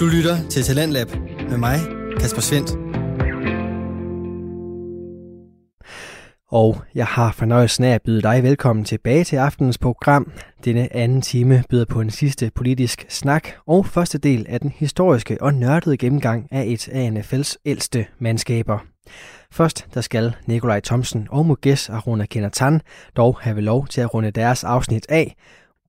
Du lytter til Talentlab med mig, Kasper Svendt. Og jeg har fornøjelsen af at byde dig velkommen tilbage til aftenens program. Denne anden time byder på en sidste politisk snak og første del af den historiske og nørdede gennemgang af et af NFL's ældste mandskaber. Først der skal Nikolaj Thomsen og Muges Aruna Kenatan dog have lov til at runde deres afsnit af,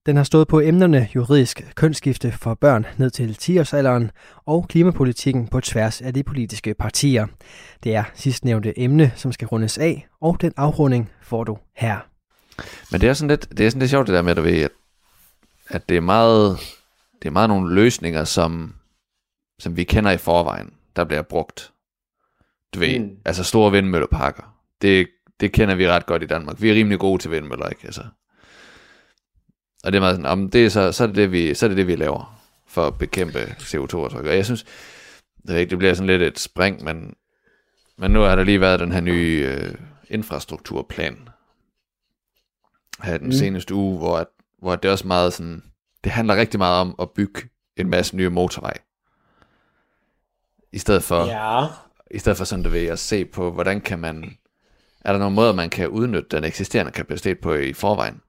den har stået på emnerne juridisk kønsskifte for børn ned til 10-årsalderen og klimapolitikken på tværs af de politiske partier. Det er sidstnævnte emne, som skal rundes af, og den afrunding får du her. Men det er sådan lidt, det er sådan lidt sjovt det der med, at, ved, at, at det er meget, det er meget nogle løsninger, som, som vi kender i forvejen, der bliver brugt. Du ved, mm. altså store vindmølleparker. Det, det kender vi ret godt i Danmark. Vi er rimelig gode til vindmøller, ikke? Altså, og det er meget sådan, om det er så, så, er det det, vi, så er det det, vi laver for at bekæmpe CO2-aftryk. Og jeg synes, det, ikke, det bliver sådan lidt et spring, men, men nu har der lige været den her nye øh, infrastrukturplan her den mm. seneste uge, hvor, at, hvor det er også meget sådan, det handler rigtig meget om at bygge en masse nye motorvej. I stedet for, ja. i stedet for sådan, du ved, at se på, hvordan kan man, er der nogle måder, man kan udnytte den eksisterende kapacitet på i forvejen?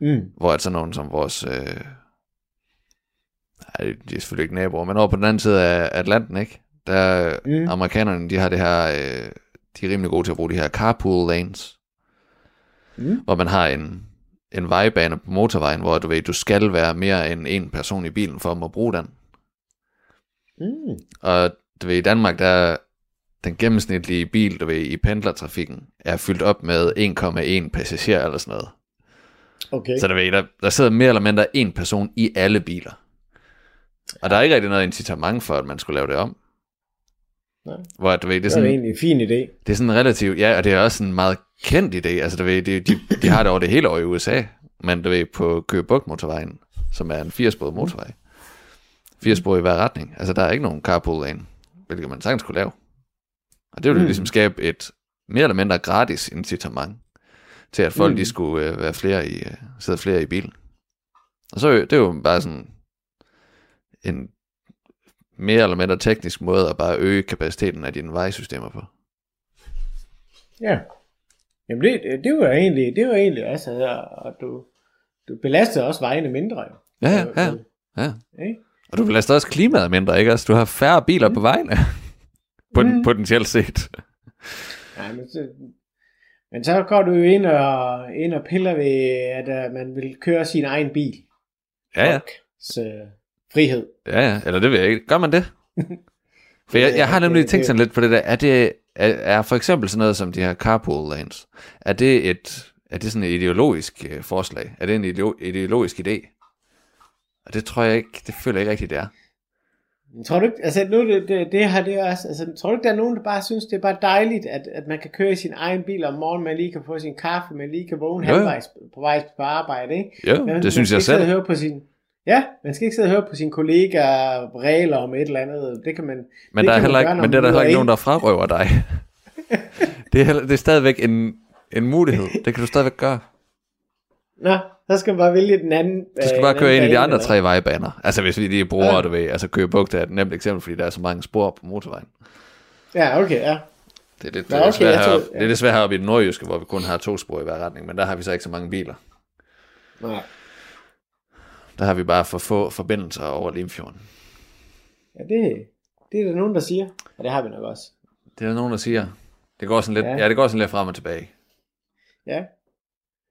Mm. Hvor at sådan nogen som vores... Øh, ej, de er selvfølgelig ikke naboer, men over på den anden side af Atlanten, ikke? Der mm. amerikanerne, de har det her... Øh, de er rimelig gode til at bruge de her carpool lanes. Mm. Hvor man har en, en vejbane på motorvejen, hvor du ved, du skal være mere end en person i bilen for at må bruge den. Mm. Og du ved, i Danmark, der den gennemsnitlige bil, du ved, i pendlertrafikken, er fyldt op med 1,1 passager eller sådan noget. Okay. Så der, ved, der, der sidder mere eller mindre en person i alle biler. Og der er ikke rigtig noget incitament for, at man skulle lave det om. Nej. Hvor, du ved, det, er Det er sådan, egentlig en fin idé. det er sådan relativt, ja, og det er også en meget kendt idé. Altså, du ved, de, de, de har det over det hele år i USA, men du ved, på Køge motorvejen, som er en 80 motorvej. 80 i hver retning. Altså, der er ikke nogen carpool lane, hvilket man sagtens kunne lave. Og det ville mm. ligesom skabe et mere eller mindre gratis incitament til at folk mm. de skulle øh, være flere i, øh, sidde flere i bilen. Og så det er jo bare sådan en mere eller mindre teknisk måde at bare øge kapaciteten af dine vejsystemer på. Ja. Jamen det, det var egentlig, det var egentlig altså, at du, du belaster også vejene mindre jo. Ja, ja, ja. ja. Og du belaster også klimaet mindre, ikke? Altså, du har færre biler mm. på vejene. mm. Potentielt set. Ja, men så, men så går du jo ind og, ind og piller ved, at uh, man vil køre sin egen bil. Ja, ja. Så frihed. Ja, ja. Eller det ved jeg ikke. Gør man det? For jeg, jeg har nemlig tænkt sådan lidt på det der. Er det er, er for eksempel sådan noget som de her carpool lanes, er det et er det sådan et ideologisk uh, forslag? Er det en ideologisk idé? Og det tror jeg ikke, det føler jeg ikke rigtigt, det er. Tror du ikke, altså nu det, det, det har det også, altså tror du ikke, der er nogen, der bare synes, det er bare dejligt, at, at man kan køre i sin egen bil om morgenen, man lige kan få sin kaffe, man lige kan vågne jo. halvvejs på vej på arbejde, ikke? Jo, man, det synes jeg selv. Høre på sin, ja, man skal ikke sidde og høre på sine kollegaer regler om et eller andet, det kan man Men, der er, heller ikke, men det er der heller ikke nogen, der frarøver dig. det, er, det er stadigvæk en, en mulighed, det kan du stadigvæk gøre. Nå, så skal man bare vælge den anden. Du skal bare køre ind i de andre tre vejbaner. Altså hvis vi lige bruger, ja. du ved, altså køre bugt er et nemt eksempel, fordi der er så mange spor på motorvejen. Ja, okay, ja. Det er lidt, Nå, okay, svært, her, ja. det er lidt svært heroppe i den nordjyske, hvor vi kun har to spor i hver retning, men der har vi så ikke så mange biler. Nej. Der har vi bare for få forbindelser over Limfjorden. Ja, det, det er der nogen, der siger, og det har vi nok også. Det er der nogen, der siger. Det går sådan lidt, ja. ja det går sådan lidt frem og tilbage. Ja,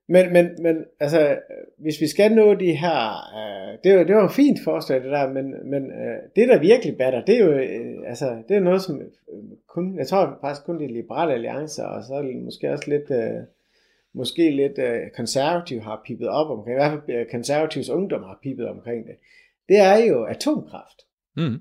men, men, men altså, hvis vi skal nå de her, øh, det, var, det var en fint forslag det der, men, men øh, det der virkelig batter, det er jo, øh, altså, det er noget som øh, kun, jeg tror faktisk kun de liberale alliancer, og så måske også lidt, øh, måske lidt øh, konservativ har pippet op omkring, i hvert fald øh, konservativs ungdom har pippet omkring det. Det er jo atomkraft. Mm.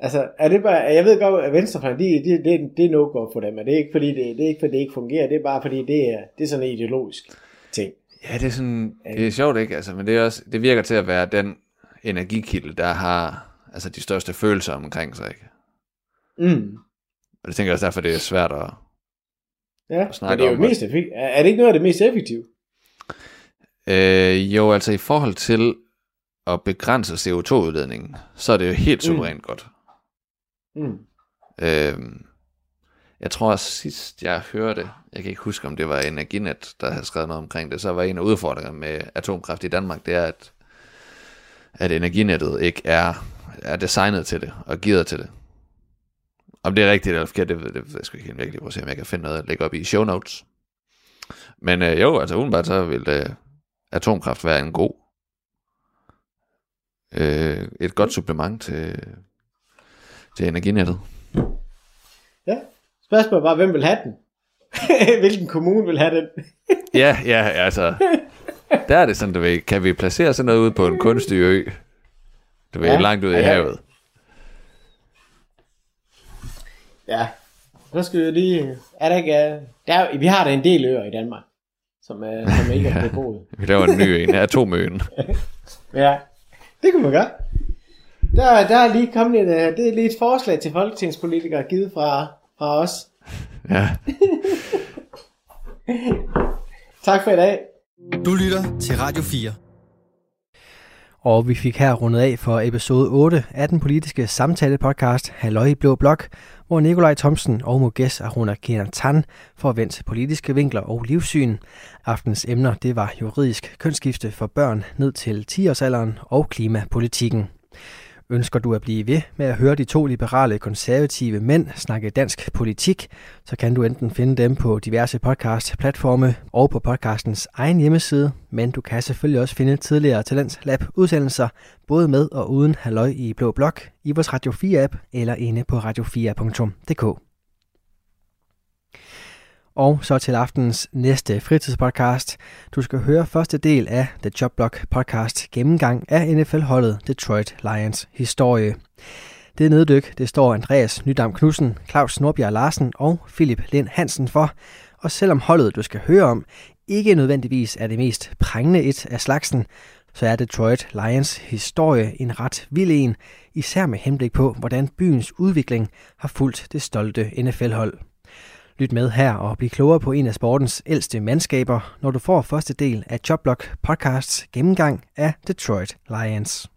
Altså, er det bare, jeg ved godt, at venstrefløjen, det, det, det, det er no go for dem, men det er ikke fordi, det, det er ikke fordi, det ikke fungerer, det er bare fordi, det er, det er sådan en ideologisk ting. Ja, det er sådan, det er sjovt ikke, altså, men det, er også, det virker til at være den energikilde, der har altså, de største følelser omkring sig, ikke? Mm. Og det tænker jeg også derfor, det er svært at, ja, at snakke det er jo om. mest effektivt. Er det ikke noget af det mest effektive? Øh, jo, altså i forhold til at begrænse CO2-udledningen, så er det jo helt suverænt mm. godt. Mm. Øhm, jeg tror at sidst jeg hørte, jeg kan ikke huske om det var Energinet, der havde skrevet noget omkring det, så var en af udfordringerne med atomkraft i Danmark, det er, at, at energinettet ikke er, er designet til det, og gearet til det. Om det er rigtigt eller forkert, det, det, det, jeg skal jeg ikke virkelig prøve at se, om jeg kan finde noget at lægge op i show notes. Men øh, jo, altså udenbart så vil øh, atomkraft være en god, øh, et godt supplement til, til energinettet. Ja. Spørgsmålet er bare, hvem vil have den? Hvilken kommune vil have den? Ja, ja, altså, der er det sådan, du ved, kan vi placere sådan noget ud på en kunstig ø, du ved, Ja, langt ud i ja, ja. havet. Ja. Så skal vi lige... Er der ikke... øh, Der er, vi har da en del øer i Danmark, som, er, som ikke er beboet. Vi laver en ny en, atomøen. Ja, det kunne man gøre. Der, der er lige kommet et, øh, det er lige et forslag til folketingspolitikere givet fra, fra os. Ja, Tak for i dag. Du lytter til Radio 4. Og vi fik her rundet af for episode 8 af den politiske samtale-podcast Halløj i Blå Blok, hvor Nikolaj Thomsen og Muges Aruna Tan får vendt politiske vinkler og livssyn. Aftens emner det var juridisk kønsskifte for børn ned til 10-årsalderen og klimapolitikken. Ønsker du at blive ved med at høre de to liberale konservative mænd snakke dansk politik, så kan du enten finde dem på diverse podcast-platforme og på podcastens egen hjemmeside, men du kan selvfølgelig også finde tidligere Talents Lab udsendelser, både med og uden halløj i Blå Blok, i vores Radio 4-app eller inde på radio4.dk. Og så til aftens næste fritidspodcast. Du skal høre første del af The Job Block podcast gennemgang af NFL-holdet Detroit Lions historie. Det neddyk, det står Andreas Nydam Knudsen, Claus Norbjerg Larsen og Philip Lind Hansen for. Og selvom holdet, du skal høre om, ikke nødvendigvis er det mest prængende et af slagsen, så er Detroit Lions historie en ret vild en, især med henblik på, hvordan byens udvikling har fulgt det stolte NFL-hold. Lyt med her og bliv klogere på en af sportens ældste mandskaber, når du får første del af Jobblock podcasts gennemgang af Detroit Lions.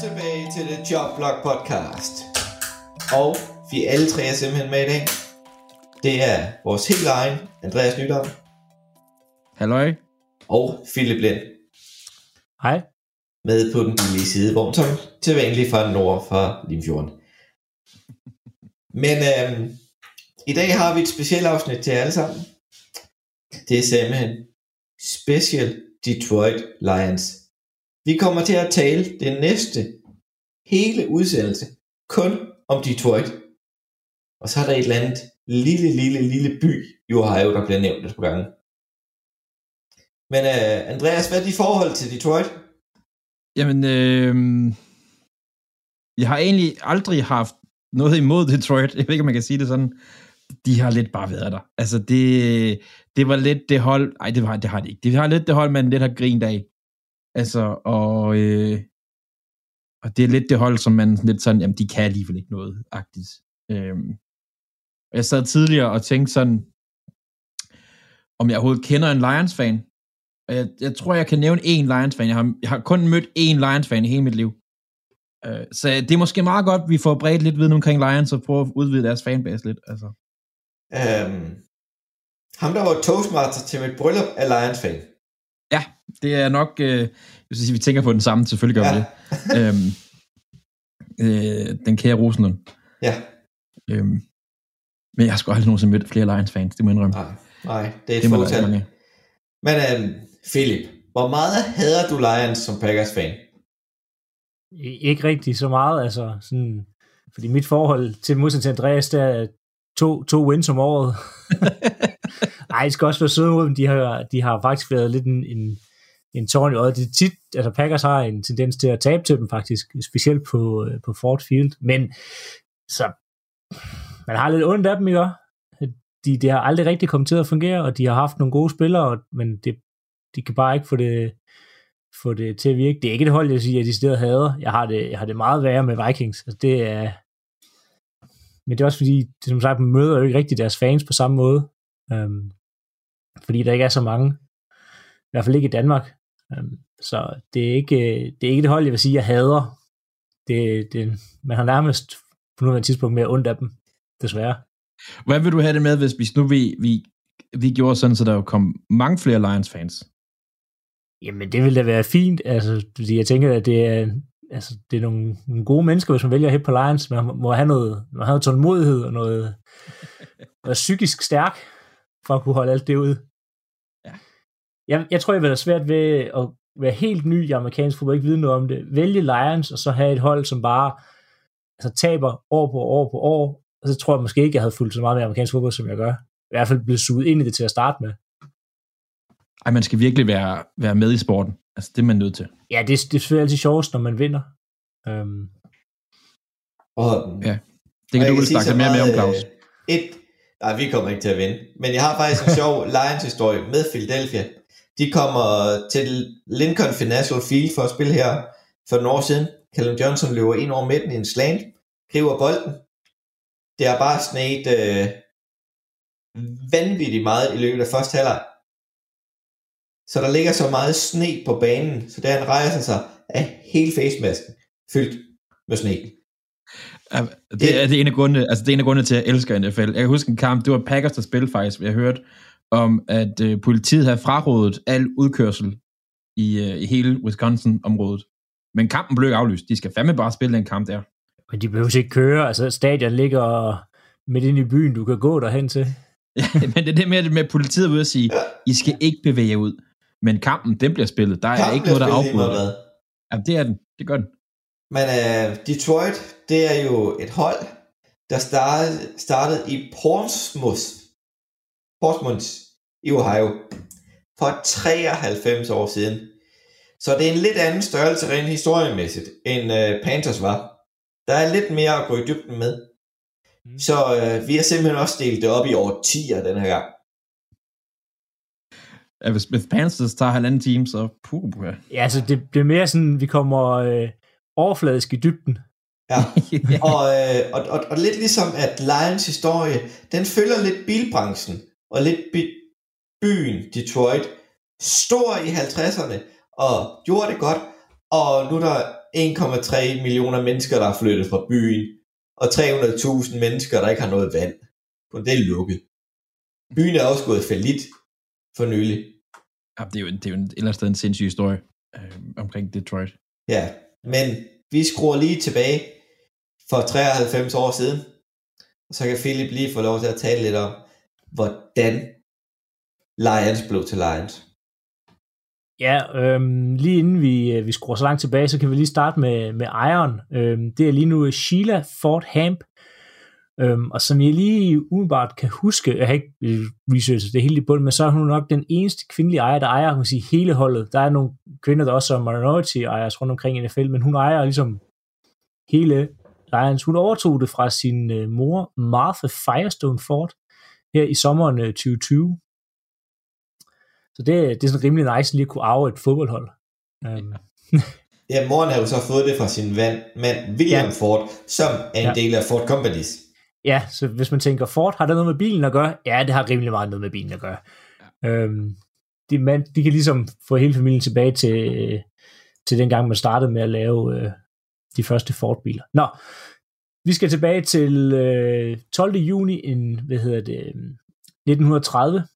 Tilbage til The Jobblock Podcast. Og vi alle tre er simpelthen med i dag. Det er vores helt egen Andreas Nydam Halløj. og Philip Lind Hej. med på den billige sidevogn, som til vanlig fra nord for Limfjorden. Men øhm, i dag har vi et specielt afsnit til jer alle sammen. Det er simpelthen Special Detroit Lions. Vi kommer til at tale den næste hele udsendelse kun om Detroit. Og så er der et eller andet lille, lille, lille by i Ohio, der bliver nævnt et par gange. Men uh, Andreas, hvad er dit forhold til Detroit? Jamen, øh, jeg har egentlig aldrig haft noget imod Detroit. Jeg ved ikke, om man kan sige det sådan. De har lidt bare været der. Altså, det, det var lidt det hold... Ej, det, var, det har det ikke. Det har lidt det hold, man lidt har grint af. Altså, og, øh, og det er lidt det hold, som man lidt sådan, jamen, de kan alligevel ikke noget agtigt. Øhm, og jeg sad tidligere og tænkte sådan, om jeg overhovedet kender en Lions-fan. Og jeg, jeg tror, jeg kan nævne én Lions-fan. Jeg har, jeg har kun mødt én Lions-fan i hele mit liv. Uh, så det er måske meget godt, at vi får bredt lidt viden omkring Lions og prøver at udvide deres fanbase lidt. Altså. Um, ham, der var toastmaster til mit bryllup, er Lions-fan. Ja, det er nok... Øh, jeg vil sige, vi tænker på den samme, selvfølgelig gør vi Ja. det. øhm, øh, den kære Rosenlund. Ja, Øhm, men jeg har sgu aldrig nogensinde mødt flere Lions-fans, det må jeg indrømme. nej, nej, det er et det mange. Men um, Philip, hvor meget hader du Lions som Packers-fan? Ikke rigtig så meget, altså sådan, fordi mit forhold til modsat til Andreas, der er to, to wins om året. Ej, det skal også være søde mod dem. De har, de har faktisk været lidt en, en, en tårn i øjet. Det er tit, altså Packers har en tendens til at tabe til dem faktisk, specielt på, øh, på Ford Field. Men så man har lidt ondt af dem, ikke? De, de har aldrig rigtig kommet til at fungere, og de har haft nogle gode spillere, men det, de kan bare ikke få det, få det til at virke. Det er ikke et hold, jeg siger, at de steder hader. Jeg har det, jeg har det meget værre med Vikings. Altså, det er, men det er også fordi, det, som sagt, man møder jo ikke rigtig deres fans på samme måde. Øhm, fordi der ikke er så mange. I hvert fald ikke i Danmark. Øhm, så det er, ikke, det er ikke det hold, jeg vil sige, jeg hader. Det, det, man har nærmest på nuværende tidspunkt mere ondt af dem, desværre. Hvad vil du have det med, hvis, hvis nu vi, vi, vi gjorde sådan, så der kom mange flere Lions-fans? Jamen, det ville da være fint. Altså, fordi jeg tænker, at det er, altså, det er nogle, nogle gode mennesker, hvis man vælger at hæppe på Lions. Man må have noget, man have noget tålmodighed og noget, noget psykisk stærk for at kunne holde alt det ud. Ja. Jeg, jeg tror, jeg vil have svært ved at være helt ny i amerikansk fodbold, ikke vide noget om det. Vælge Lions, og så have et hold, som bare altså, taber år på år på år. Og så tror jeg måske ikke, jeg havde fulgt så meget med amerikansk fodbold, som jeg gør. I hvert fald blevet suget ind i det til at starte med. Ej, man skal virkelig være, være med i sporten. Altså, det er man nødt til. Ja, det, det er selvfølgelig altid sjovest, når man vinder. Øhm, Og, Ja. Det kan du vel snakke mere med om, Claus. øh, Et, nej, vi kommer ikke til at vinde. Men jeg har faktisk en sjov Lions-historie med Philadelphia. De kommer til Lincoln Financial Field for at spille her for nogle år siden. Callum Johnson løber ind over midten i en slant, griber bolden. Det har bare sneet øh, vanvittigt meget i løbet af første halvleg. Så der ligger så meget sne på banen, så der han rejser sig af hele facemasken fyldt med sne. Ja, Det er, det er en af grundene, altså det er en af grundene til, at jeg elsker NFL. Jeg kan huske en kamp, det var Packers, der spillede faktisk, jeg hørte om, at øh, politiet havde frarådet al udkørsel i, øh, i hele Wisconsin-området. Men kampen blev ikke aflyst. De skal fandme bare spille den kamp der. Men de behøver ikke køre. Altså, stadion ligger midt inde i byen, du kan gå derhen til. Ja, men det er det med, med politiet ude at sige, I skal ikke bevæge jer ud. Men kampen, den bliver spillet. Der er Kampen ikke noget, der afbryder meget det. hvad. Ja, det er den. Det gør den. Men uh, Detroit, det er jo et hold, der startede, startede i Portsmouth, Portsmouth i Ohio for 93 år siden. Så det er en lidt anden størrelse rent historiemæssigt, end uh, Panthers var. Der er lidt mere at gå i dybden med. Så uh, vi har simpelthen også delt det op i over 10'er den her gang. Ja, hvis, hvis Panthers tager halvanden time, så puh, puh. Ja, altså, det, det er mere sådan, vi kommer øh, overfladisk i dybden. Ja. og, øh, og, og, og lidt ligesom at Lions historie, den følger lidt bilbranchen, og lidt by- byen Detroit. Stor i 50'erne, og gjorde det godt, og nu er der 1,3 millioner mennesker, der er flyttet fra byen, og 300.000 mennesker, der ikke har noget vand. Og det er lukket. Byen er også gået falit for nylig. Ja, det er jo, det er jo en, et eller andet sted en sindssyg historie øh, omkring Detroit. Ja, men vi skruer lige tilbage for 93 år siden, og så kan Philip lige få lov til at tale lidt om, hvordan Lions blev til Lions. Ja, øhm, lige inden vi, øh, vi skruer så langt tilbage, så kan vi lige starte med, med Iron. Øhm, det er lige nu Sheila Ford Hamp, øhm, og som jeg lige umiddelbart kan huske, jeg har ikke øh, researchet det hele i bund, men så er hun nok den eneste kvindelige ejer, der ejer hun sige, hele holdet. Der er nogle kvinder, der også er minority ejers rundt omkring i NFL, men hun ejer ligesom hele Lions. Hun overtog det fra sin øh, mor, Martha Firestone Ford, her i sommeren øh, 2020. Så det, det er sådan rimelig nice lige at kunne arve et fodboldhold. Um, Ja, moren har jo så fået det fra sin van, mand William Ja. Ford, som er en Ja. del af Ford Companies. ja, så hvis man tænker, Ford, har det noget med bilen at gøre? Ja, det har rimelig meget noget med bilen at gøre. Um, de, man, de kan ligesom få hele familien tilbage til, til den gang, man startede med at lave øh, de første Ford-biler. Nå, vi skal tilbage til øh, 12. juni en, hvad hedder det, øh, 1930.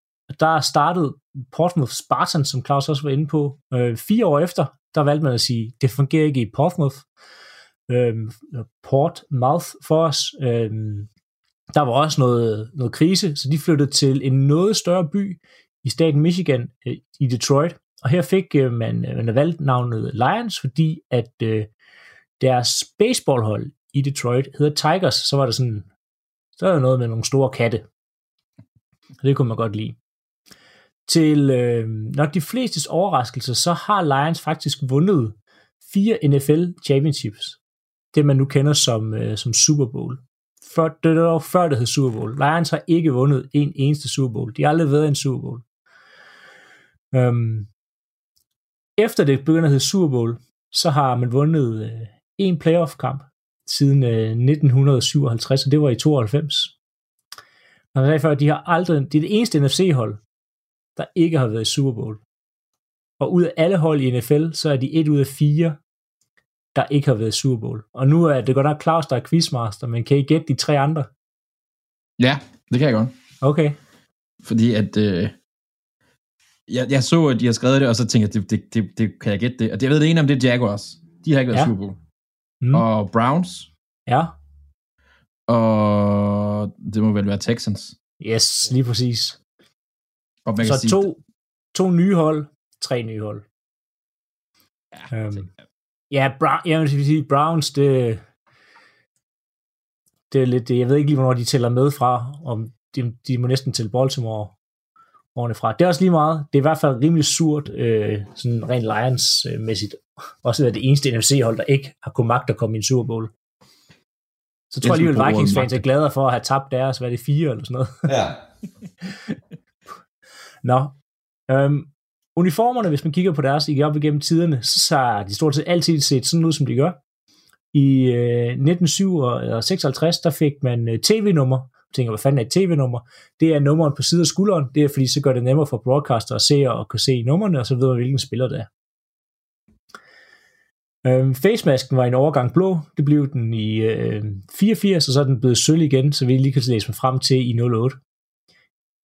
Der startede Portsmouth Spartans, som Claus også var inde på. Øh, fire år efter, der valgte man at sige, det fungerer ikke i Portsmouth. Øh, Portmouth for os. Øh, der var også noget, noget krise, så de flyttede til en noget større by i staten Michigan, øh, i Detroit. Og her fik øh, man, øh, man valgt navnet Lions, fordi at øh, deres baseballhold i Detroit hedder Tigers. Så var der sådan, så var der noget med nogle store katte. Og det kunne man godt lide. Til øh, nok de flestes overraskelse, så har Lions faktisk vundet fire NFL Championships. Det man nu kender som, øh, som Super Bowl. Før, det var før det hed Super Bowl. Lions har ikke vundet en eneste Super Bowl. De har aldrig været i en Super Bowl. Øhm, efter det begynder at hedde Super Bowl, så har man vundet øh, en playoff-kamp siden øh, 1957, og det var i 92. Og derfor, de har aldrig, det er det eneste NFC-hold, der ikke har været i Super Bowl. Og ud af alle hold i NFL, så er de et ud af fire, der ikke har været i Super Bowl. Og nu er det godt nok Claus, der er quizmaster, men kan I gætte de tre andre? Ja, det kan jeg godt. Okay. Fordi at... Øh, jeg, jeg så, at de har skrevet det, og så tænkte jeg, det, det, det, det kan jeg gætte det. Og det, jeg ved det ene om, det er Jaguars. De har ikke været Ja. Super Bowl. Mm. Og Browns. Ja. Og det må vel være Texans. Yes, lige præcis. Og man kan Så sige, to, to nye hold, tre nye hold. Ja, Øhm, ja, Brown, jeg vil sige, Browns, det, det er lidt, jeg ved ikke lige, hvornår de tæller med fra, om de, de må næsten til Baltimore årene fra. Det er også lige meget. Det er i hvert fald rimelig surt, øh, sådan rent Lions-mæssigt. Også været det eneste NFC-hold, der ikke har kunnet magte at komme i en Super Bowl. Så tror jeg alligevel, Vikings-fans er glade for at have tabt deres, hvad er det, fire eller sådan noget. Ja. Nå. Øhm, uniformerne, hvis man kigger på deres ikke op igennem tiderne, så har de stort set altid set sådan ud, som de gør. I øh, 1956, der fik man øh, tv-nummer. Jeg tænker, hvad fanden er et tv-nummer? Det er nummeren på siden af skulderen. Det er fordi, så gør det nemmere for broadcaster at se og kan se nummerne, og så ved man, hvilken spiller det er. Øhm, facemasken var i en overgang blå. Det blev den i øh, 84, og så er den blevet sølv igen, så vi lige kan læse mig frem til i 08.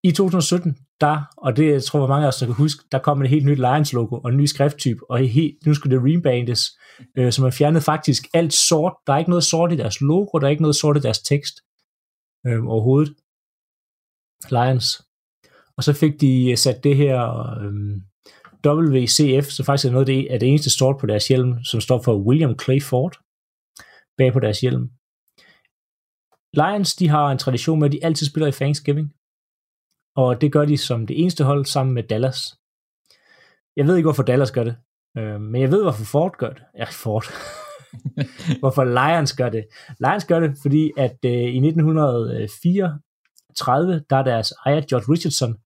I 2017, der, og det jeg tror jeg mange af os der kan huske, der kom et helt nyt Lions-logo og en ny skrifttype, og helt, nu skulle det rebandes, øh, så man fjernede faktisk alt sort. Der er ikke noget sort i deres logo, der er ikke noget sort i deres tekst øh, overhovedet. Lions. Og så fik de øh, sat det her øh, WCF, så faktisk er noget af det, er det eneste sort på deres hjelm, som står for William Clay Ford, bag på deres hjelm. Lions, de har en tradition med, at de altid spiller i Thanksgiving. Og det gør de som det eneste hold sammen med Dallas. Jeg ved ikke, hvorfor Dallas gør det. Øh, men jeg ved, hvorfor Ford gør det. Ja, Ford. hvorfor Lions gør det. Lions gør det, fordi at øh, i 1934, der er deres ejer, George Richardson,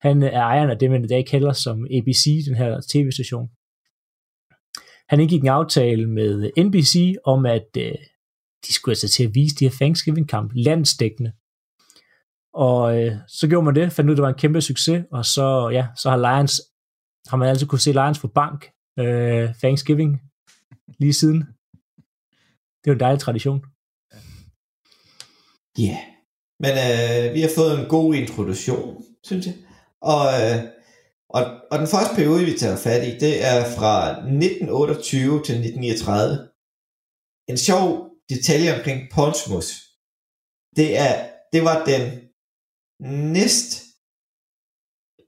han er ejeren af det, man i dag kalder som ABC, den her tv-station. Han indgik en aftale med NBC om, at øh, de skulle altså til at vise de her Thanksgiving-kamp landsdækkende. Og øh, så gjorde man det, fandt ud, det var en kæmpe succes, og så, ja, så har Lions, har man altid kunne se Lions på bank, øh, Thanksgiving, lige siden. Det er jo en dejlig tradition. Ja. Yeah. Men øh, vi har fået en god introduktion, synes jeg. Og, øh, og, og den første periode, vi tager fat i, det er fra 1928 til 1939. En sjov detalje omkring Portsmouth. Det, er, det var den næst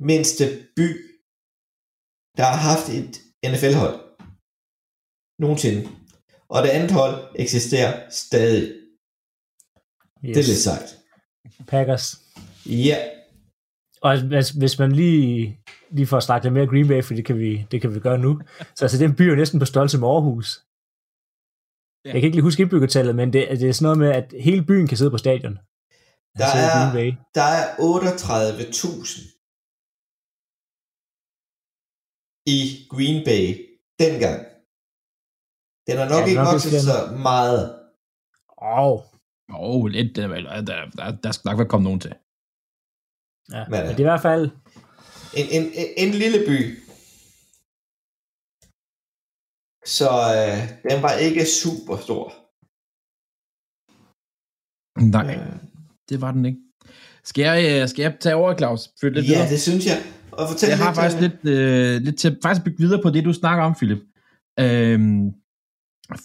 mindste by, der har haft et NFL-hold. Nogensinde. Og det andet hold eksisterer stadig. Yes. Det er lidt sejt. Packers. Ja, Og hvis, hvis man lige, lige får snakket lidt mere Green Bay, for det kan vi, det kan vi gøre nu. Så altså, den by er næsten på størrelse med Aarhus. Ja. Jeg kan ikke lige huske indbyggertallet, men det, det er sådan noget med, at hele byen kan sidde på stadion. Der er- der er 38.000 i Green Bay dengang. Den er nok Ja, ikke vokset så meget. Åh, oh, Åh, oh, lidt, der, der, der, der, der skal nok være kommet nogen til. ja. Men, Men det er i hvert fald, En, en, en, en lille by. Så øh, den var ikke super stor. Nej, Øh, det var den ikke. Skal jeg, øh, skal jeg tage over, Claus? Følg lidt ja, videre? det synes jeg. Og fortæl jeg har lidt, faktisk øh, lidt, øh, lidt til faktisk bygge videre på det, du snakker om, Philip. Øhm,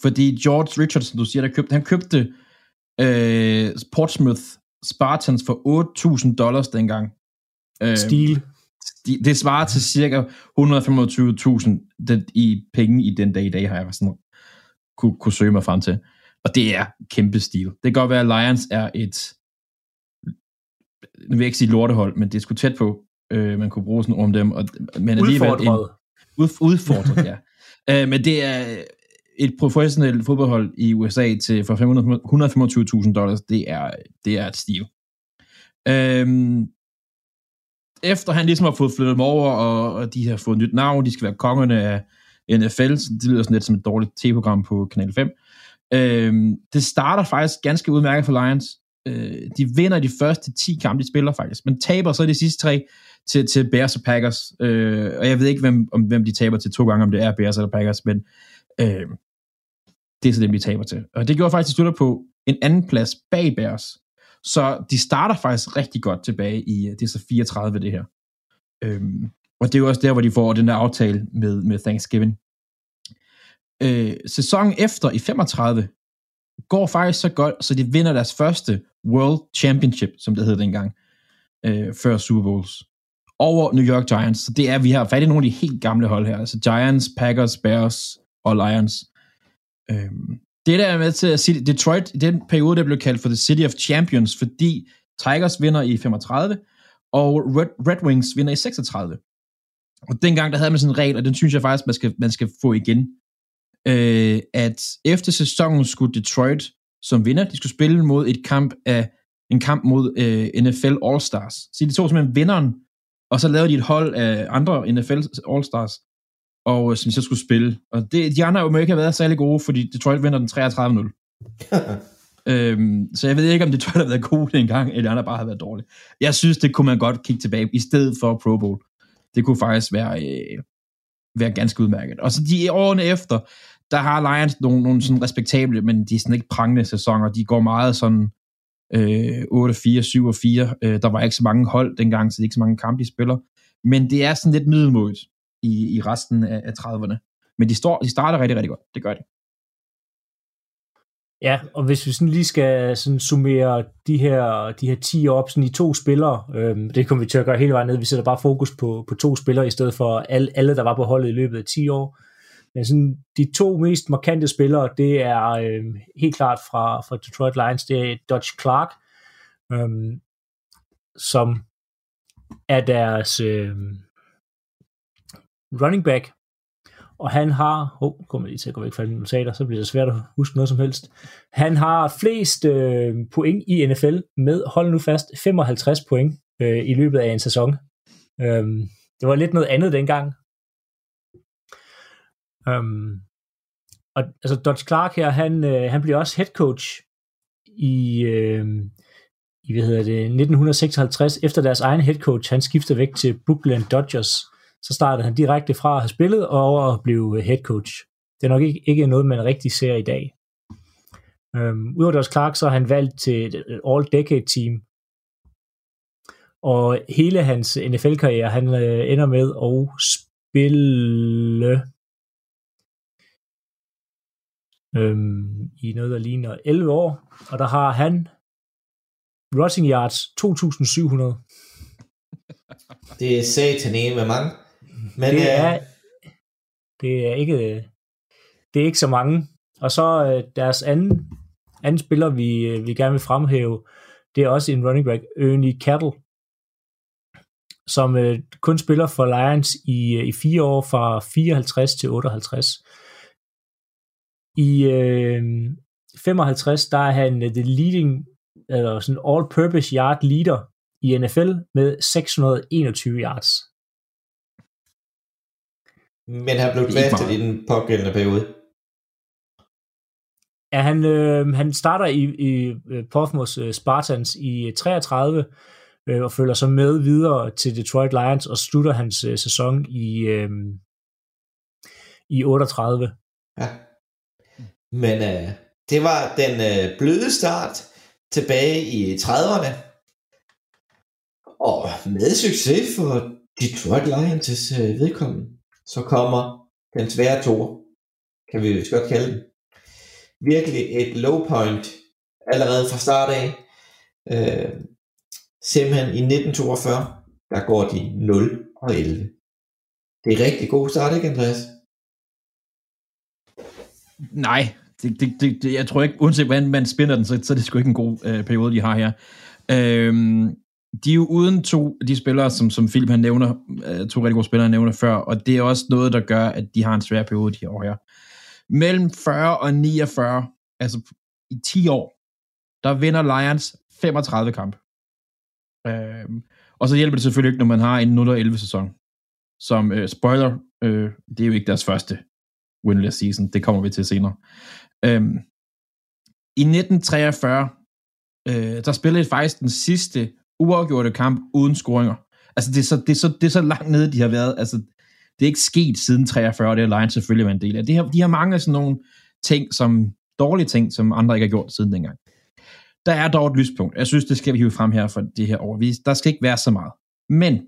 fordi George Richardson, du siger, der købte, han købte øh, Portsmouth Spartans for 8.000 dollars dengang. Øhm, stil. de- Det svarer til cirka 125.000 den- i penge i den dag i dag, har jeg sådan kunne, kunne søge mig frem til. Og det er kæmpe stil. Det kan godt være, at Lions er et, nu vil jeg ikke sige lortehold, men det er sgu tæt på, øh, man kunne bruge sådan om dem. Og, men alligevel en, Udfordret. ud, udfordret, ja. øh, men det er et professionelt fodboldhold i USA til for 500 125.000 dollars. Det er, det er et stil. Øhm, efter han ligesom har fået flyttet dem over, og, og de har fået nyt navn, de skal være kongerne af NFL, så det lyder sådan lidt som et dårligt tv-program på Kanal 5. Øhm, det starter faktisk ganske udmærket for Lions. Øh, de vinder de første 10 kampe, de spiller faktisk, men taber så de sidste tre til, til Bears og Packers. Øh, og jeg ved ikke, hvem, om, hvem de taber til to gange, om det er Bears eller Packers, men øh, det er så dem, de taber til. Og det gjorde faktisk, de slutter på en anden plads bag Bears. Så de starter faktisk rigtig godt tilbage i, øh, det er så 34 det her. Øhm, og det er jo også der, hvor de får den der aftale med, med Thanksgiving. Øh, sæsonen efter i 35 går faktisk så godt, så de vinder deres første World Championship, som det hed dengang, øh, før Super Bowls, over New York Giants. Så det er, vi har fat i nogle af de helt gamle hold her, altså Giants, Packers, Bears og Lions. Øh, det der er med til at sige, Detroit, i den periode, der blev kaldt for The City of Champions, fordi Tigers vinder i 35, og Red, Red Wings vinder i 36. Og dengang, der havde man sådan en regel, og den synes jeg faktisk, man skal, man skal få igen, øh, at efter sæsonen skulle Detroit som vinder, de skulle spille mod et kamp af en kamp mod øh, NFL All-Stars. Så de tog simpelthen vinderen, og så lavede de et hold af andre NFL All-Stars, og øh, som så skulle spille. Og det, de andre jo ikke været særlig gode, fordi Detroit vinder den 33-0. øhm, så jeg ved ikke, om Detroit har været gode dengang, eller de andre bare har været dårlige. Jeg synes, det kunne man godt kigge tilbage, i stedet for Pro Bowl. Det kunne faktisk være, øh, være ganske udmærket. Og så de årene efter, der har Lions nogle, nogle sådan respektable, men de er sådan ikke prangende sæsoner. De går meget sådan øh, 8-4, 7-4. Øh, der var ikke så mange hold dengang, så det er ikke så mange kampe, de spiller. Men det er sådan lidt middelmodigt i, i resten af, af 30'erne. Men de, står, de starter rigtig, rigtig godt. Det gør de. Ja, og hvis vi sådan lige skal sådan summere de her, de her 10 op sådan i to spillere, øhm, det kommer vi til at gøre hele vejen ned, vi sætter bare fokus på, på to spillere i stedet for alle, alle, der var på holdet i løbet af 10 år. Men sådan, de to mest markante spillere, det er øh, helt klart fra, fra Detroit Lions, det er Dodge Clark, øh, som er deres øh, running back, og han har, oh, kommer lige til at gå væk fra mine notater, så bliver det svært at huske noget som helst. Han har flest øh, point i NFL med, hold nu fast, 55 point øh, i løbet af en sæson. Øhm, det var lidt noget andet dengang. Øhm, og altså Dodge Clark her, han, øh, han bliver også head coach i, øh, i hvad hedder det, 1956, efter deres egen head coach, han skifter væk til Brooklyn Dodgers, så startede han direkte fra at have spillet og over at blive head coach. Det er nok ikke, ikke noget, man rigtig ser i dag. Øhm, Udover Dodge Clark, så er han valgt til et all-decade team. Og hele hans NFL-karriere, han øh, ender med at spille øhm, i noget, der ligner 11 år. Og der har han rushing yards 2.700. Det er satan med mange. Men, det, øh, er, det er ikke det er ikke så mange. Og så øh, deres anden, anden spiller, vi, øh, vi gerne vil fremhæve, det er også en running back, Ernie Cattle, som øh, kun spiller for Lions i, øh, i fire år fra 54 til 58. I øh, 55, der er han the leading, eller sådan all-purpose yard leader i NFL med 621 yards. Men han blev draftet i den pågældende periode. Ja, han, øh, han starter i, i Portsmouth øh, Spartans i 33, øh, og følger så med videre til Detroit Lions, og slutter hans øh, sæson i, øh, i 38. Ja. Men øh, det var den øh, bløde start tilbage i 30'erne. Og med succes for Detroit Lions' øh, vedkommende så kommer den svære tor, kan vi vist godt kalde den. Virkelig et low point allerede fra start af. Øh, simpelthen i 1942, der går de 0 og 11. Det er rigtig god start, ikke Andreas? Nej, det, det, det, det, jeg tror ikke, uanset hvordan man spinder den, så, så er det sgu ikke en god øh, periode, de har her. Øhm, de er jo uden to de spillere, som, som Philip han nævner, øh, to rigtig gode spillere, han nævner før, og det er også noget, der gør, at de har en svær periode de her år her. Mellem 40 og 49, altså i 10 år, der vinder Lions 35 kampe. Øhm, Og så hjælper det selvfølgelig ikke, når man har en 0-11 sæson. Som øh, spoiler, øh, det er jo ikke deres første winless season. Det kommer vi til senere. Øhm, I 1943, øh, der spillede faktisk den sidste uafgjorte kamp uden scoringer. Altså, det er, så, det, er så, det er så langt nede, de har været. Altså, det er ikke sket siden 43, det er Lions selvfølgelig været en del af. Det har, de har mange sådan nogle ting, som dårlige ting, som andre ikke har gjort siden dengang. Der er dog et lyspunkt. Jeg synes, det skal vi hive frem her for det her år. Der skal ikke være så meget. Men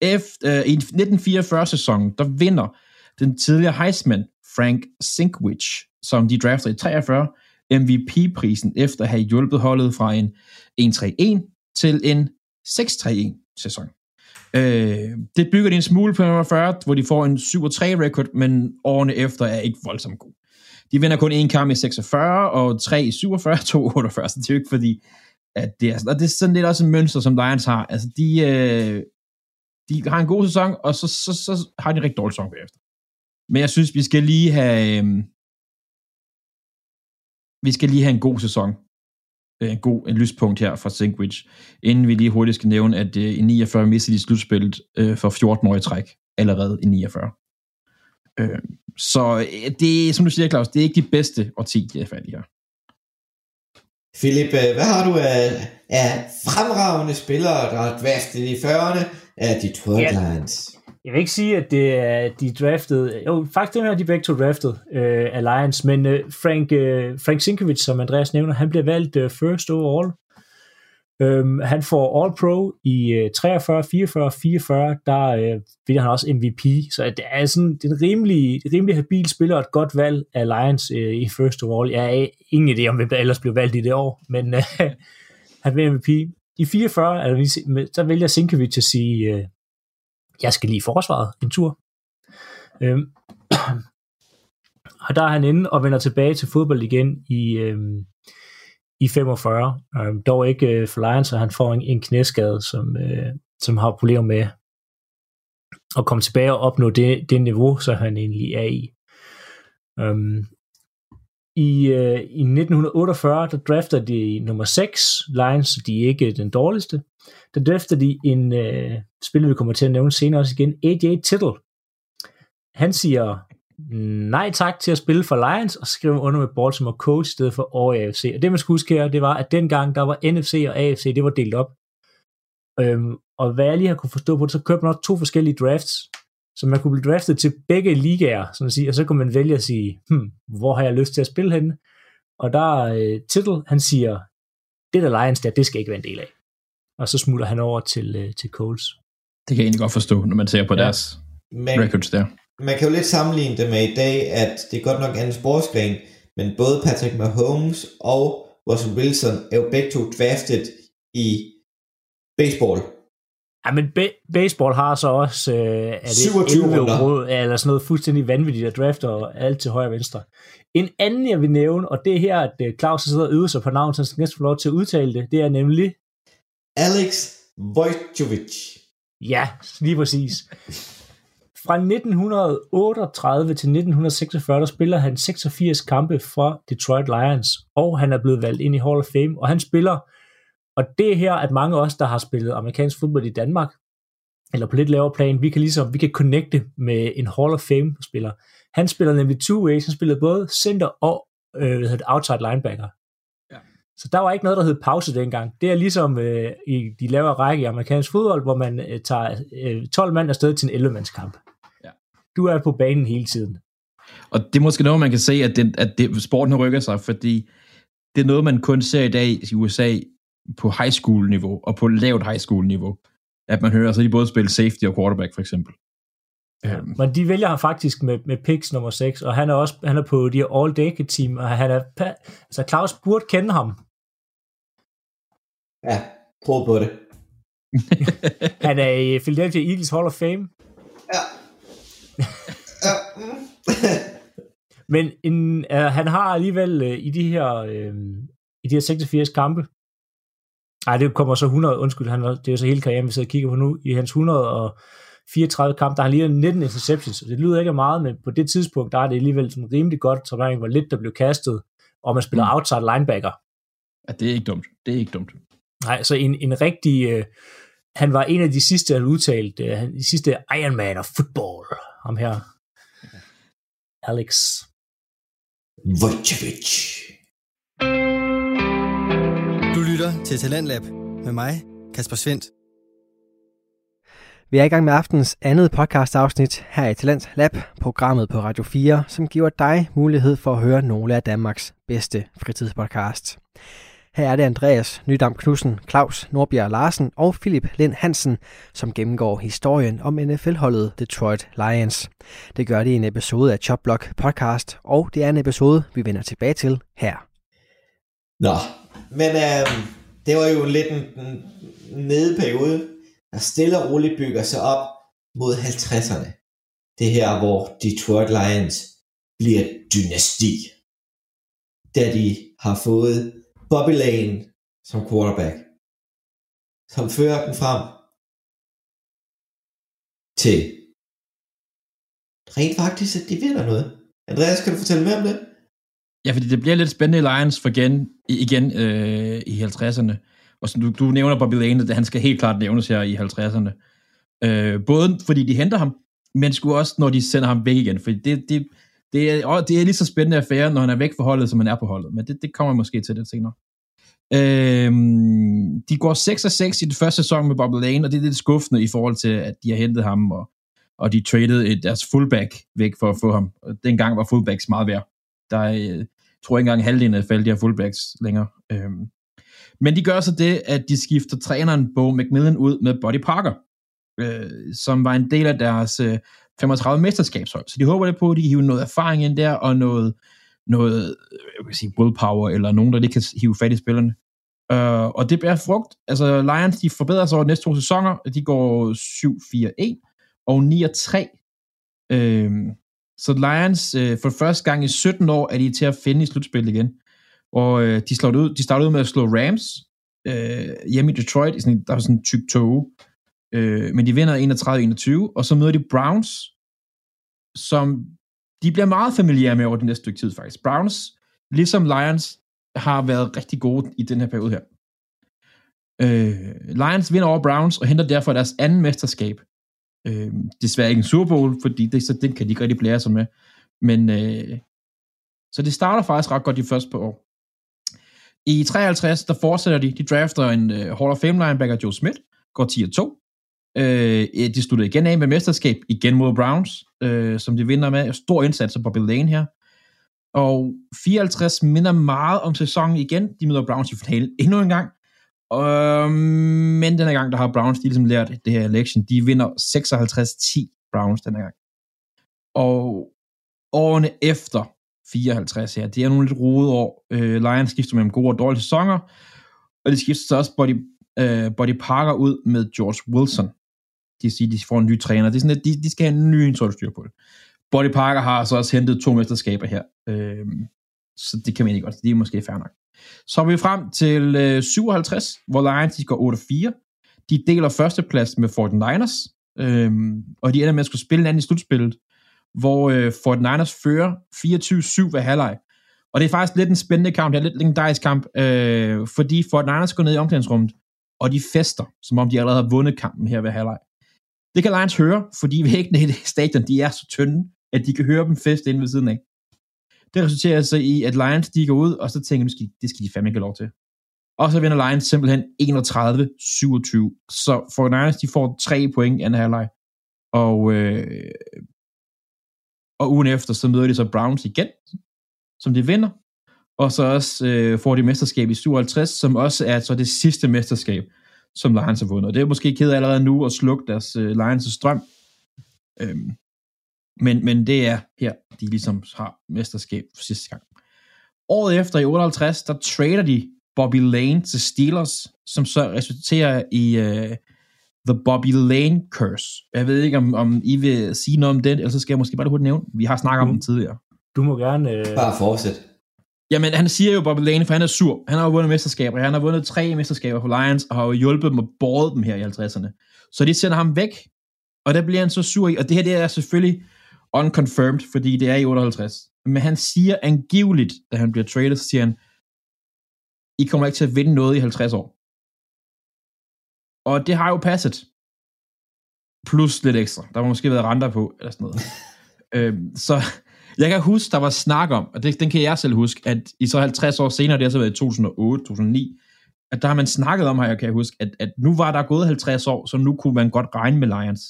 efter, øh, i 1944-sæsonen, der vinder den tidligere Heisman, Frank Sinkwich, som de draftede i 43, MVP-prisen efter at have hjulpet holdet fra en 1-3-1 til en 6-3-1 sæson. Øh, det bygger de en smule på 40, hvor de får en 7-3 record, men årene efter er ikke voldsomt god. De vinder kun en kamp i 46, og 3 i 47, 2 i 48, så det er jo ikke fordi, at det er, og det er sådan lidt også en mønster, som Lions har. Altså, de, øh, de har en god sæson, og så, så, så har de en rigtig dårlig sæson bagefter. Men jeg synes, vi skal lige have, øh, vi skal lige have en god sæson. Øh, en god en lyspunkt her fra Sinkwich, inden vi lige hurtigt skal nævne, at øh, i 49 mistede de slutspillet øh, for 14 år i træk, allerede i 49. Øh, så øh, det er, som du siger, Claus, det er ikke de bedste årti, de er fat i her. Philip, øh, hvad har du af, af fremragende spillere, der er draftet i 40'erne af Detroit ja. Lions? Jeg vil ikke sige, at det er de draftede, jo faktisk det er de begge to draftet øh, Alliance, men øh, Frank, øh, Frank Sinkovic, som Andreas nævner, han bliver valgt øh, first overall. Øhm, han får All-Pro i øh, 43, 44, 44, der øh, bliver han også MVP, så det er sådan det er en rimelig, rimelig habil spiller og et godt valg af Lions øh, i first overall. Jeg har ingen idé om, hvem der ellers blev valgt i det år, men øh, han bliver MVP. I 44, altså, så vælger Sinkovic at sige, øh, jeg skal lige forsvaret en tur. Øhm, og der er han inde og vender tilbage til fodbold igen i, øhm, i 45. Øhm, dog ikke øh, for Lions, så han får en, en knæskade, som, øh, som har problemer med at komme tilbage og opnå det, det niveau, så han egentlig er i. Øhm, i, øh, I 1948, der drafter de nummer 6 Lions, så de er ikke den dårligste. Der drafter de en øh, spiller, vi kommer til at nævne senere også igen, AJ Tittle. Han siger nej tak til at spille for Lions, og skriver under med Baltimore Coach i stedet for over AFC. Og det man skulle huske her, det var, at dengang der var NFC og AFC, det var delt op. Øhm, og hvad jeg lige har kunne forstå på det, så købte man også to forskellige drafts. Så man kunne blive draftet til begge ligaer, sådan at sige, og så kunne man vælge at sige, hmm, hvor har jeg lyst til at spille henne? Og der er uh, Tittle, han siger, det der Lions der, det skal ikke være en del af. Og så smutter han over til, uh, til Coles. Det kan jeg egentlig godt forstå, når man ser på ja. deres men, records der. Man kan jo lidt sammenligne det med i dag, at det er godt nok anden sportsgren, men både Patrick Mahomes og Russell Wilson er jo begge to draftet i baseball. Ja, men be- baseball har så også øh, er det 27 runder. eller sådan noget fuldstændig vanvittigt at drafte og alt til højre og venstre. En anden, jeg vil nævne, og det er her, at øh, Claus sidder og øver sig på navn, så han skal næsten få lov til at udtale det, det er nemlig... Alex Vojtovic. Ja, lige præcis. Fra 1938 til 1946, der spiller han 86 kampe for Detroit Lions, og han er blevet valgt ind i Hall of Fame, og han spiller og det er her, at mange af os, der har spillet amerikansk fodbold i Danmark, eller på lidt lavere plan, vi kan ligesom, vi kan connecte med en Hall of Fame-spiller. Han spiller nemlig two ways, han spillede både center og øh, hvad hedder det, outside linebacker. Ja. Så der var ikke noget, der hed pause dengang. Det er ligesom øh, i de lavere række i amerikansk fodbold, hvor man øh, tager øh, 12 mand afsted til en 11-mandskamp. Ja. Du er på banen hele tiden. Og det er måske noget, man kan se, at, det, at det, sporten rykker sig, fordi det er noget, man kun ser i dag i USA på high school niveau og på lavt high school niveau. At man hører, så de både spiller safety og quarterback for eksempel. Ja, um, men de vælger ham faktisk med, med picks nummer 6, og han er også han er på de all decade team, og han er, altså Claus burde kende ham. Ja, prøv på det. han er i Philadelphia Eagles Hall of Fame. Ja. ja. men en, uh, han har alligevel uh, i de her uh, i de her 86 kampe, Nej, det kommer så 100, undskyld, han, det er så hele karrieren, vi sidder og kigger på nu. I hans 134 kamp, der har han lige 19 interceptions, og det lyder ikke meget, men på det tidspunkt, der er det alligevel sådan rimelig godt, så der hvor lidt der blev kastet, og man spiller mm. outside linebacker. Ja, det er ikke dumt. Det er ikke dumt. Nej, så en, en rigtig, øh, han var en af de sidste, han udtalte, øh, han- de sidste Iron Man of football, ham her. Alex. Vojcevic. Du lytter til Talentlab med mig, Kasper Svendt. Vi er i gang med aftens andet podcast afsnit her i Talent Lab, programmet på Radio 4, som giver dig mulighed for at høre nogle af Danmarks bedste fritidspodcasts. Her er det Andreas Nydam Knudsen, Claus Nordbjerg Larsen og Philip Lind Hansen, som gennemgår historien om NFL-holdet Detroit Lions. Det gør det i en episode af Chopblock podcast, og det er en episode, vi vender tilbage til her. Nå, men øh, det var jo lidt en, en nedeperiode, der stille og roligt bygger sig op mod 50'erne. Det her, hvor Detroit Lions bliver et dynasti. Da de har fået Bobby Lane som quarterback, som fører den frem til rent faktisk, at de vinder noget. Andreas, kan du fortælle mere om det? Ja, fordi det bliver lidt spændende i Lions for igen, igen øh, i 50'erne. Og som du, du nævner Bobby Lane, at han skal helt klart nævnes her i 50'erne. Øh, både fordi de henter ham, men sgu også, når de sender ham væk igen. Fordi det, det, det, er, og det er lige så spændende affære, når han er væk fra holdet, som han er på holdet. Men det, det kommer jeg måske til lidt senere. Øh, de går 6 6 i den første sæson med Bobby Lane, og det er lidt skuffende i forhold til, at de har hentet ham, og, og de traded et, deres fullback væk for at få ham. Og dengang var fullbacks meget værd. Der øh, er, jeg tror ikke engang halvdelen af faldet, de har fullbacks længere. Øhm. Men de gør så det, at de skifter træneren Bo McMillan ud med Buddy Parker, øh, som var en del af deres øh, 35 mesterskabshold. Så de håber lidt på, at de kan hive noget erfaring ind der, og noget, noget øh, jeg kan sige, willpower, eller nogen, der lige kan hive fat i spillerne. Øh, og det bærer frugt. Altså, Lions, de forbedrer sig over de næste to sæsoner. De går 7-4-1 og 9-3 så Lions, øh, for første gang i 17 år, er de til at finde i slutspillet igen. Og øh, de, slår det ud, de startede ud med at slå Rams øh, hjemme i Detroit, i sådan, der var sådan en tyk tog. Øh, men de vinder 31-21, og så møder de Browns, som de bliver meget familiære med over den næste stykke tid faktisk. Browns, ligesom Lions, har været rigtig gode i den her periode her. Øh, Lions vinder over Browns og henter derfor deres anden mesterskab. Øh, desværre ikke en Super Bowl, fordi det, så den kan de ikke rigtig blære sig med. Men øh, så det starter faktisk ret godt de første par år. I 53, der fortsætter de. De drafter en øh, Hall of Fame linebacker, Joe Smith, går 10-2. Øh, de slutter igen af med mesterskab, igen mod Browns, øh, som de vinder med. Stor indsats på Bobby Lane her. Og 54 minder meget om sæsonen igen. De møder Browns i finalen endnu en gang. Øh, men denne gang, der har Browns de ligesom lært det her election. De vinder 56-10 Browns denne gang. Og årene efter 54 her, det er nogle lidt rode år. Øh, Lions skifter mellem gode og dårlige sæsoner, og de skifter så også Buddy, øh, Body Parker ud med George Wilson. De siger, de får en ny træner. Det er sådan, at de, de skal have en ny instruktør på det. Body Parker har så også hentet to mesterskaber her. Øh, så det kan man ikke godt. Det er måske fair nok. Så er vi frem til øh, 57, hvor Lions de går 8-4. De deler førsteplads med 49ers, øh, og de ender med at skulle spille en anden i slutspillet, hvor øh, 49ers fører 24-7 ved halvleg. Og det er faktisk lidt en spændende kamp, det er lidt legendarisk kamp, øh, fordi 49ers går ned i omklædningsrummet, og de fester, som om de allerede har vundet kampen her ved halvleg. Det kan Lions høre, fordi væggene i stadion, de er så tynde, at de kan høre dem feste inde ved siden af. Det resulterer altså i, at Lions de går ud, og så tænker de, det skal de fandme ikke have lov til. Og så vinder Lions simpelthen 31-27. Så for Lions, de får tre point i anden halvleg. Og, øh, og ugen efter, så møder de så Browns igen, som de vinder. Og så også øh, får de mesterskab i 57, som også er så det sidste mesterskab, som Lions har vundet. Og det er måske ked allerede nu at slukke deres øh, Lions' strøm. Øhm, men, men det er her, de ligesom har mesterskab for sidste gang. Året efter, i 58, der trader de Bobby Lane til Steelers, som så resulterer i uh, The Bobby Lane Curse. Jeg ved ikke, om, om I vil sige noget om den, eller så skal jeg måske bare det hurtigt nævne. Vi har snakket om den tidligere. Du må gerne... Øh, Bare fortsæt. Jamen, han siger jo Bobby Lane, for han er sur. Han har jo vundet mesterskaber. Han har vundet tre mesterskaber for Lions, og har jo hjulpet dem og båret dem her i 50'erne. Så de sender ham væk, og der bliver han så sur i. Og det her, det er selvfølgelig unconfirmed, fordi det er i 58. Men han siger angiveligt, da han bliver traded, så siger han, I kommer ikke til at vinde noget i 50 år. Og det har jo passet. Plus lidt ekstra. Der må måske været renter på, eller sådan noget. øhm, så jeg kan huske, der var snak om, og det, den kan jeg selv huske, at i så 50 år senere, det har så været i 2008, 2009, at der har man snakket om, her jeg kan huske, at, at nu var der gået 50 år, så nu kunne man godt regne med Lions.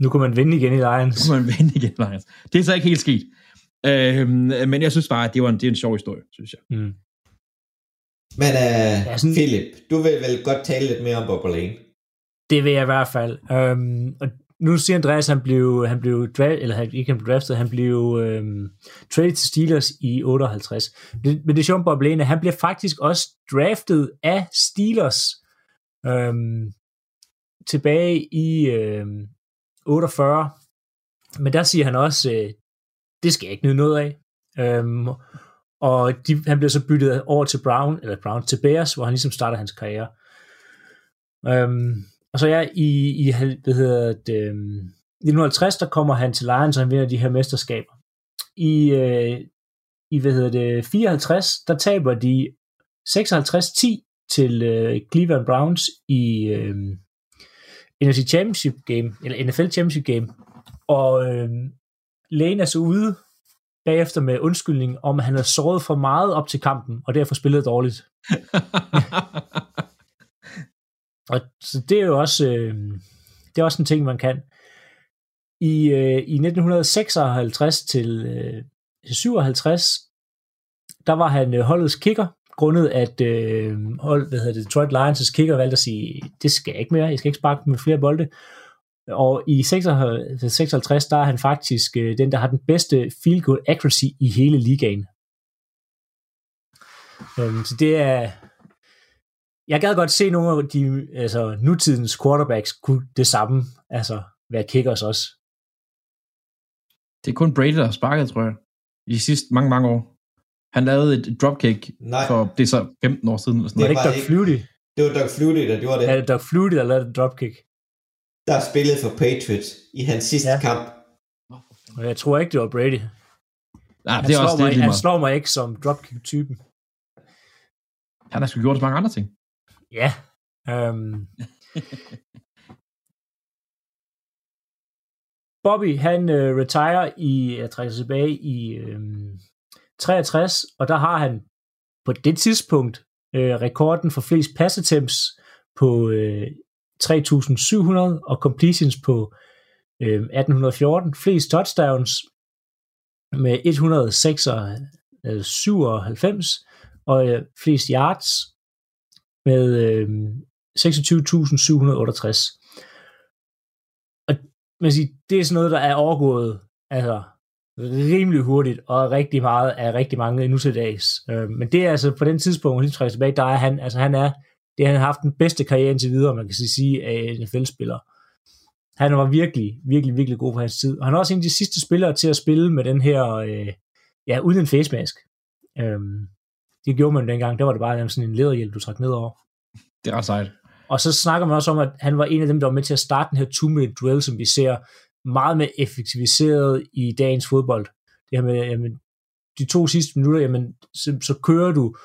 Nu kan man vinde igen i Lions. Nu kunne man vinde igen i Lions. Det er så ikke helt sket. Øhm, men jeg synes bare, at det var en, det er en sjov historie, synes jeg. Mm. Men uh, Ja, sådan- Philip, du vil vel godt tale lidt mere om Bob Lane? Det vil jeg i hvert fald. Øhm, og nu siger Andreas, han blev, han blev draft, eller han, ikke han blev draftet, han blev øhm, traded til Steelers i 58. Det, men det sjovt, Bob Lane, han bliver faktisk også draftet af Steelers øhm, tilbage i øhm, 48. Men der siger han også, øh, det skal jeg ikke nyde noget af. Øhm, og de, han bliver så byttet over til Brown, eller Brown til Bears, hvor han ligesom starter hans karriere. Øhm, og så ja, i, i hvad hedder det, øhm, 1950, der kommer han til Lions, og han vinder de her mesterskaber. I, øh, i hvad hedder det, 54, der taber de 56-10 til øh, Cleveland Browns i øh, NFC Championship Game, eller NFL Championship Game. Og øh, lægen er så ude bagefter med undskyldning om, at han har såret for meget op til kampen, og derfor spillet dårligt. Og så det er jo også, øh, det er også en ting, man kan. I, øh, i 1956 til øh, 57, der var han øh, holdets kicker, grundet at øh, hold, hvad hedder det, Detroit Lions' kicker valgte at sige, det skal jeg ikke mere, jeg skal ikke sparke med flere bolde. Og i 56, 56 der er han faktisk øh, den, der har den bedste field goal accuracy i hele ligaen. Øhm, så det er, jeg gad godt se nogle af de altså, nutidens quarterbacks kunne det samme, altså være kickers også. Det er kun Brady, der har sparket, tror jeg, i de sidste mange, mange år. Han lavede et dropkick Nej. for, det er så 15 år siden. Eller sådan Var det ikke Doug Flutie? Det var Doug Flutie, der gjorde det. Er det Doug Flutie, der lavede et dropkick? Der spillede for Patriots i hans sidste Ja. ja. kamp. Og jeg tror ikke, det var Brady. Nej, Han, det er slår, også det, er mig, lige han slår mig ikke som dropkick-typen. Han har sgu gjort så mange andre ting. Ja. Øhm. Bobby, han øh, retire i, jeg trækker sig tilbage i øh, 63, og der har han på det tidspunkt øh, rekorden for flest pass attempts på øh, 3.700 og completions på øh, 1814, flest touchdowns med 197 og øh, flest yards med øh, 26.768. Og man siger, det er sådan noget, der er overgået altså, rimelig hurtigt, og rigtig meget af rigtig mange nu til dags. Øh, men det er altså på den tidspunkt, hvor han trækker tilbage, der er han, altså han er, det han har haft den bedste karriere indtil videre, man kan sige, af NFL-spiller. Han var virkelig, virkelig, virkelig god på hans tid. Og han er også en af de sidste spillere til at spille med den her, øh, ja, uden en face mask. Øhm, det gjorde man dengang, der var det bare sådan en læderhjelm, du trak nedover. Det er ret sejt. Og så snakker man også om, at han var en af dem, der var med til at starte den her two-minute drill, som vi ser meget mere effektiviseret i dagens fodbold. Det her med, jamen, de to sidste minutter, jamen, så, så kører du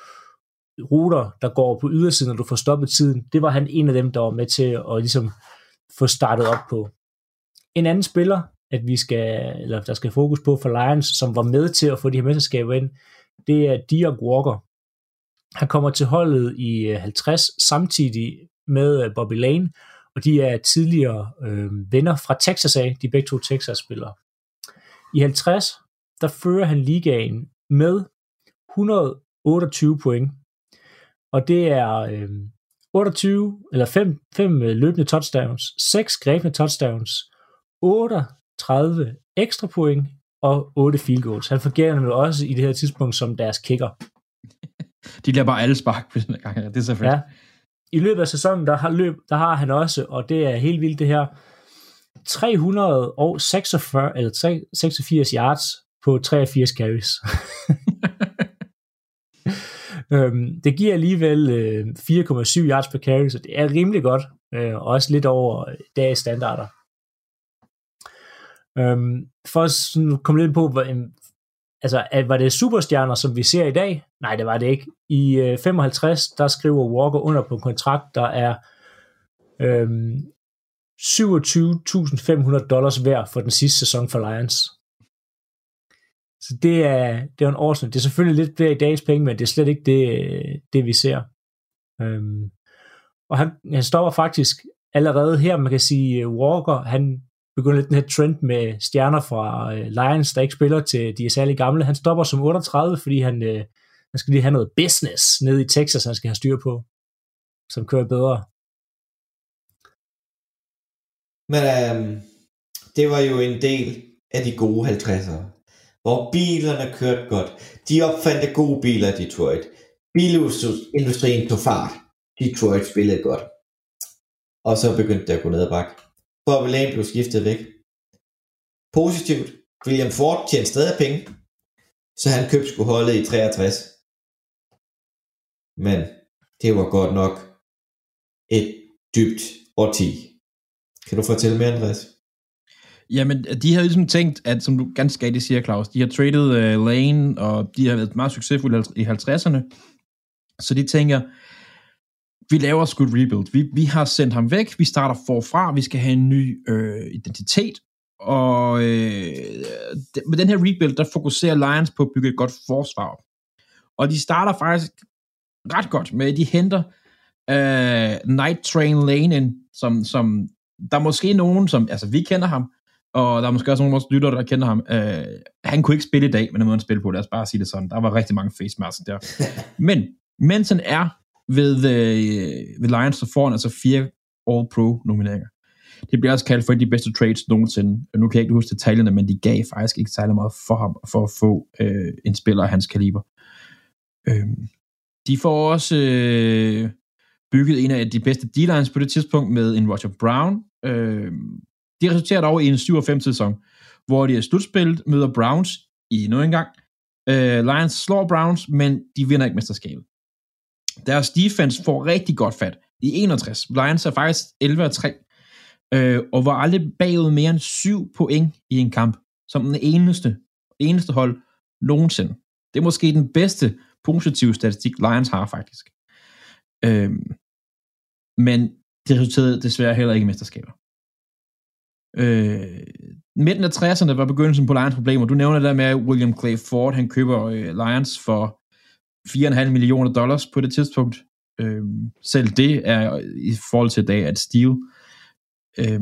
ruter, der går på ydersiden, og du får stoppet tiden. Det var han en af dem, der var med til at ligesom få startet op på. En anden spiller, at vi skal, eller der skal fokus på for Lions, som var med til at få de her mesterskaber ind, det er Dirk Walker. Han kommer til holdet i øh, 50 samtidig med øh, Bobby Lane, og de er tidligere øh, venner fra Texas af, de begge to Texas-spillere. I 50, der fører han ligaen med 128 point, og det er øh, 28, eller 5, 5 løbende touchdowns, 6 grebne touchdowns, 38 ekstra point og 8 field goals. Han fungerer nemlig også i det her tidspunkt som deres kicker. De lader bare alle spark på den gang. Det er så fedt. Ja. I løbet af sæsonen, der har, løb, der har han også, og det er helt vildt det her, 346, eller 3, 86 yards på 83 carries. øhm, det giver alligevel øh, 4,7 yards per carry, så det er rimelig godt, øh, og også lidt over øh, dagens standarder. Øhm, for at sådan komme lidt på, hvor, altså, at, var det superstjerner, som vi ser i dag? Nej, det var det ikke. I øh, 55, der skriver Walker under på en kontrakt, der er øh, 27.500 dollars værd for den sidste sæson for Lions. Så det er, det er en årsnit. Det er selvfølgelig lidt flere i dagens penge, men det er slet ikke det, øh, det vi ser. Øhm, og han, han stopper faktisk allerede her, man kan sige, øh, Walker, han begynder lidt den her trend med stjerner fra øh, Lions, der ikke spiller til de er særlig gamle. Han stopper som 38, fordi han, øh, han skal lige have noget business nede i Texas, han skal have styr på, som kører bedre. Men øhm, det var jo en del af de gode 50'ere, hvor bilerne kørte godt. De opfandt gode biler i Detroit. Bilindustrien tog fart. Detroit spillede godt. Og så begyndte det at gå ned ad bakke. Bobby Lane blev skiftet væk. Positivt. William Ford tjente stadig penge, så han købte skulle holde i 63. Men det var godt nok et dybt årti. Kan du fortælle mere, Andreas? Jamen, de har ligesom tænkt, at som du ganske rigtigt siger, Claus, de har traded uh, Lane, og de har været meget succesfulde i 50'erne. Så de tænker, vi laver sgu et rebuild. Vi, vi har sendt ham væk, vi starter forfra, vi skal have en ny øh, identitet, og øh, med den her rebuild, der fokuserer Lions på at bygge et godt forsvar Og de starter faktisk ret godt med, at de henter øh, Night Train Lane ind, som, som der er måske nogen, som, altså vi kender ham, og der er måske også nogle af vores lyttere, der kender ham. Øh, han kunne ikke spille i dag, men den måde han spille på, lad os bare sige det sådan. Der var rigtig mange face masks der. men, mens han er ved, øh, ved Lions, så får han altså fire All-Pro nomineringer. Det bliver også kaldt for de bedste trades nogensinde. Nu kan jeg ikke huske detaljerne, men de gav faktisk ikke særlig meget for ham, for at få øh, en spiller af hans kaliber. Øh, de får også øh, bygget en af de bedste D-lines på det tidspunkt med en Roger Brown. Øh, det resulterer dog i en 7-5 sæson, hvor de er slutspillet, møder Browns i endnu en gang. Øh, Lions slår Browns, men de vinder ikke mesterskabet. Deres defense får rigtig godt fat i 61. Lions er faktisk 11-3, øh, og var aldrig bagud mere end 7 point i en kamp, som den eneste, eneste hold nogensinde. Det er måske den bedste positive statistik, Lions har faktisk. Øhm, men det resulterede desværre heller ikke i mesterskaber. Øh, midten af 60'erne var begyndelsen på Lions problemer. Du nævner det der med, at William Clay Ford, han køber øh, Lions for 4,5 millioner dollars på det tidspunkt. Øh, selv det er i forhold til i dag at steal. Øh,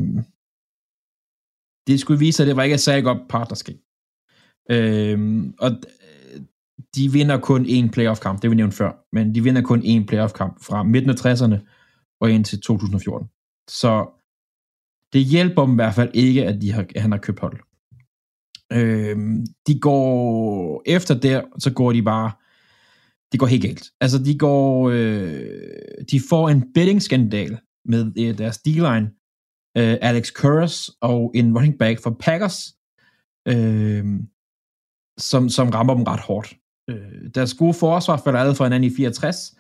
det skulle vise sig, at det var ikke et særlig godt partnerskab. Øh, og de vinder kun én playoff-kamp, det vi nævnte før, men de vinder kun én playoff-kamp fra midten af 60'erne og ind til 2014. Så det hjælper dem i hvert fald ikke, at, de har, at han har købt hold. Øh, de går efter der, så går de bare det går helt galt. Altså, de går, øh, de får en betting-skandal med øh, deres D-line, øh, Alex Curris og en running back for Packers, øh, som, som rammer dem ret hårdt. Øh, deres gode forsvar falder allerede for hinanden i 64.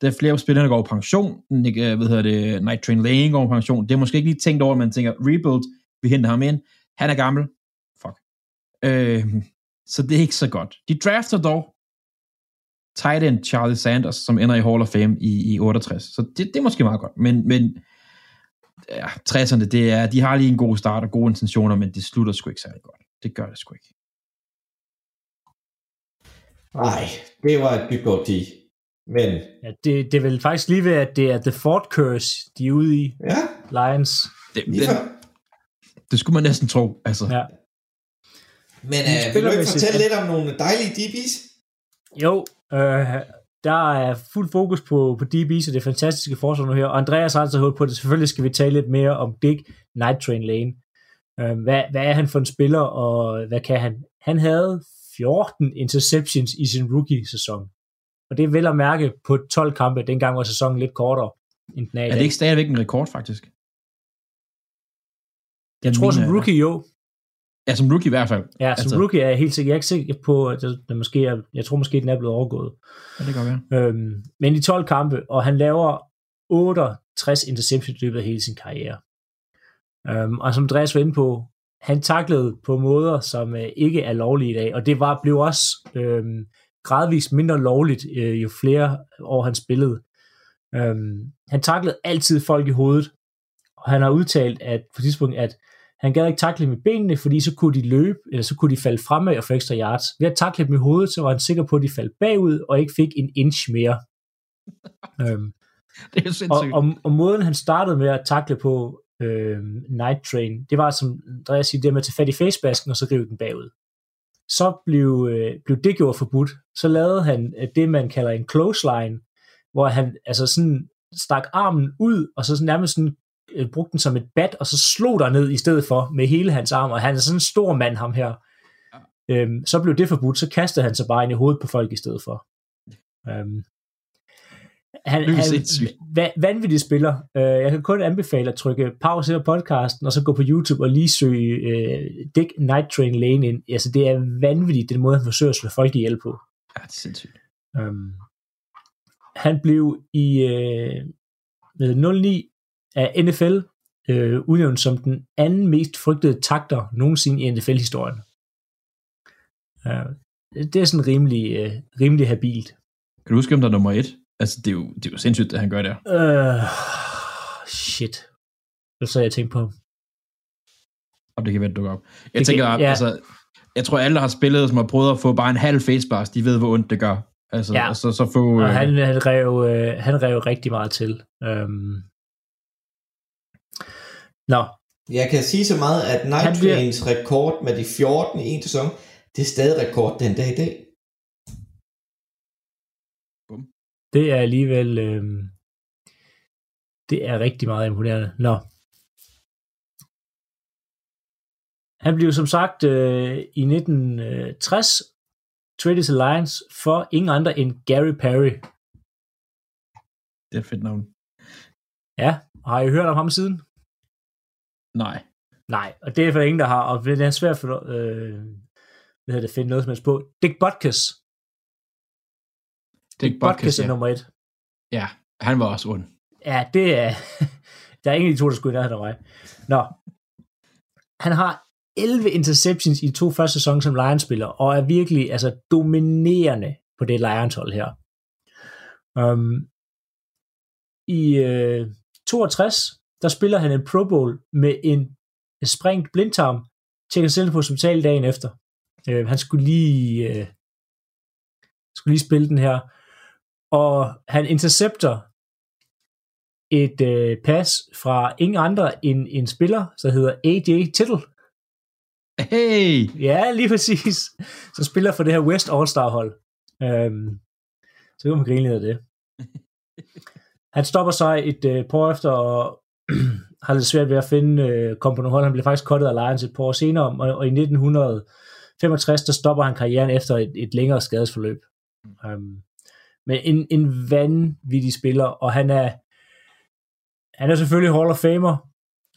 Der er flere spillere, der går på pension. Øh, hvad hedder det? Night Train Lane går på pension. Det er måske ikke lige tænkt over, at man tænker, rebuild, vi henter ham ind. Han er gammel. Fuck. Øh, så det er ikke så godt. De drafter dog tight end Charlie Sanders, som ender i Hall of Fame i, i 68. Så det, det er måske meget godt. Men, men ja, 60'erne, det er, de har lige en god start og gode intentioner, men det slutter sgu ikke særlig godt. Det gør det sgu ikke. Nej, det var et dybt godt Men... Ja, det, det vil faktisk lige være, at det er The Ford Curse, de er ude i. Ja. Lions. Det, det, det skulle man næsten tro. Altså. Ja. Men uh, vil du ikke fortælle lidt om nogle dejlige DB's? Jo, Øh, der er fuld fokus på, på DB's og det fantastiske forsvar nu her. Og Andreas har altså håbet på det. Selvfølgelig skal vi tale lidt mere om Big Night Train Lane. Øh, hvad, hvad er han for en spiller, og hvad kan han? Han havde 14 interceptions i sin rookie-sæson. Og det er vel at mærke på 12 kampe. Dengang var sæsonen lidt kortere end den er i Er det ikke stadigvæk en rekord, faktisk? Jeg tror som rookie jo. Ja, som rookie i hvert fald. Ja, som altså. rookie er jeg helt sikker. Jeg er ikke sikker på, at det, det måske er, jeg tror måske, den er blevet overgået. Ja, det kan være. Øhm, men i 12 kampe, og han laver 68 interceptions i løbet af hele sin karriere. Øhm, og som Andreas var inde på, han taklede på måder, som øh, ikke er lovlige i dag, og det var blev også øh, gradvist mindre lovligt, øh, jo flere år han spillede. Øhm, han taklede altid folk i hovedet, og han har udtalt at på tidspunkt, at han gad ikke takle med benene, fordi så kunne de løbe, eller så kunne de falde fremad og få ekstra yards. Ved at takle dem i hovedet, så var han sikker på, at de faldt bagud, og ikke fik en inch mere. øhm, Det er jo og, sindssygt. og, og måden han startede med at takle på øh, Night Train, det var som Andreas siger, det med at tage fat i facebasken og så rive den bagud. Så blev, øh, blev det gjort forbudt. Så lavede han øh, det, man kalder en clothesline, hvor han altså sådan stak armen ud, og så sådan nærmest sådan, øh, brugte den som et bat, og så slog der ned i stedet for med hele hans arm, og han er sådan en stor mand, ham her. Øhm, så blev det forbudt, så kastede han sig bare ind i hovedet på folk i stedet for. Øhm, han, er han va- vanvittig spiller. Øh, jeg kan kun anbefale at trykke pause her podcasten, og så gå på YouTube og lige søge øh, Dick Night Train Lane ind. Altså, det er vanvittigt, den måde, han forsøger at slå folk ihjel på. Ja, det er sindssygt. Um, han blev i øh, med 09 af NFL øh, udnævnt som den anden mest frygtede takter nogensinde i NFL-historien. Uh, det er sådan rimelig, øh, rimelig habilt. Kan du huske, om der er nummer et? Altså, det er jo, det er jo sindssygt, at han gør det. Uh, shit. Det så jeg tænkt på. Om det kan være, det dukker op. Jeg Det tænker, kan- ja. altså, jeg tror, alle, der har spillet, som har prøvet at få bare en halv facebars, de ved, hvor ondt det gør. Altså, Ja. og så, så få... Og øh, han, han, rev, øh, han rev rigtig meget til. Um, nå, Jeg kan sige så meget, at Night bliver- rekord med de 14 i en sæson, det er stadig rekord den dag i dag. Det er alligevel... Øh, det er rigtig meget imponerende. Nå. Han blev som sagt øh, i 1960 traded til Lions for ingen andre end Gary Perry. Det er et fedt navn. Ja, har I hørt om ham siden? Nej. Nej, og det er for ingen, der har, og det er svært for øh, hvad hedder det, finde noget som helst på. Dick Butkus. Dick Butkus, er nummer et. ja. Han var også ond. Ja, det er... der er ingen af de to, der skulle i nærheden af mig. Nå. Han har 11 interceptions i to første sæsoner som Lions-spiller, og er virkelig altså, dominerende på det Lions-hold her. Um, I øh, 62, der spiller han en Pro Bowl med en sprængt blindtarm, tjekker selv på hospitalet dagen efter. Øh, han skulle lige, øh, skulle lige spille den her. Og han intercepter et øh, pas fra ingen andre end en spiller, der hedder AJ Tittle. Hey! Ja, lige præcis. Så spiller for det her West All-Star hold. Øhm, så kan man grine lidt af det. Han stopper sig et øh, par efter og har lidt svært ved at finde øh, kom på nogle hold. Han blev faktisk kottet af Lions et par år senere, og, og i 1965 der stopper han karrieren efter et, et længere skadesforløb. Um, men en, en vanvittig spiller, og han er han er selvfølgelig Hall of Famer.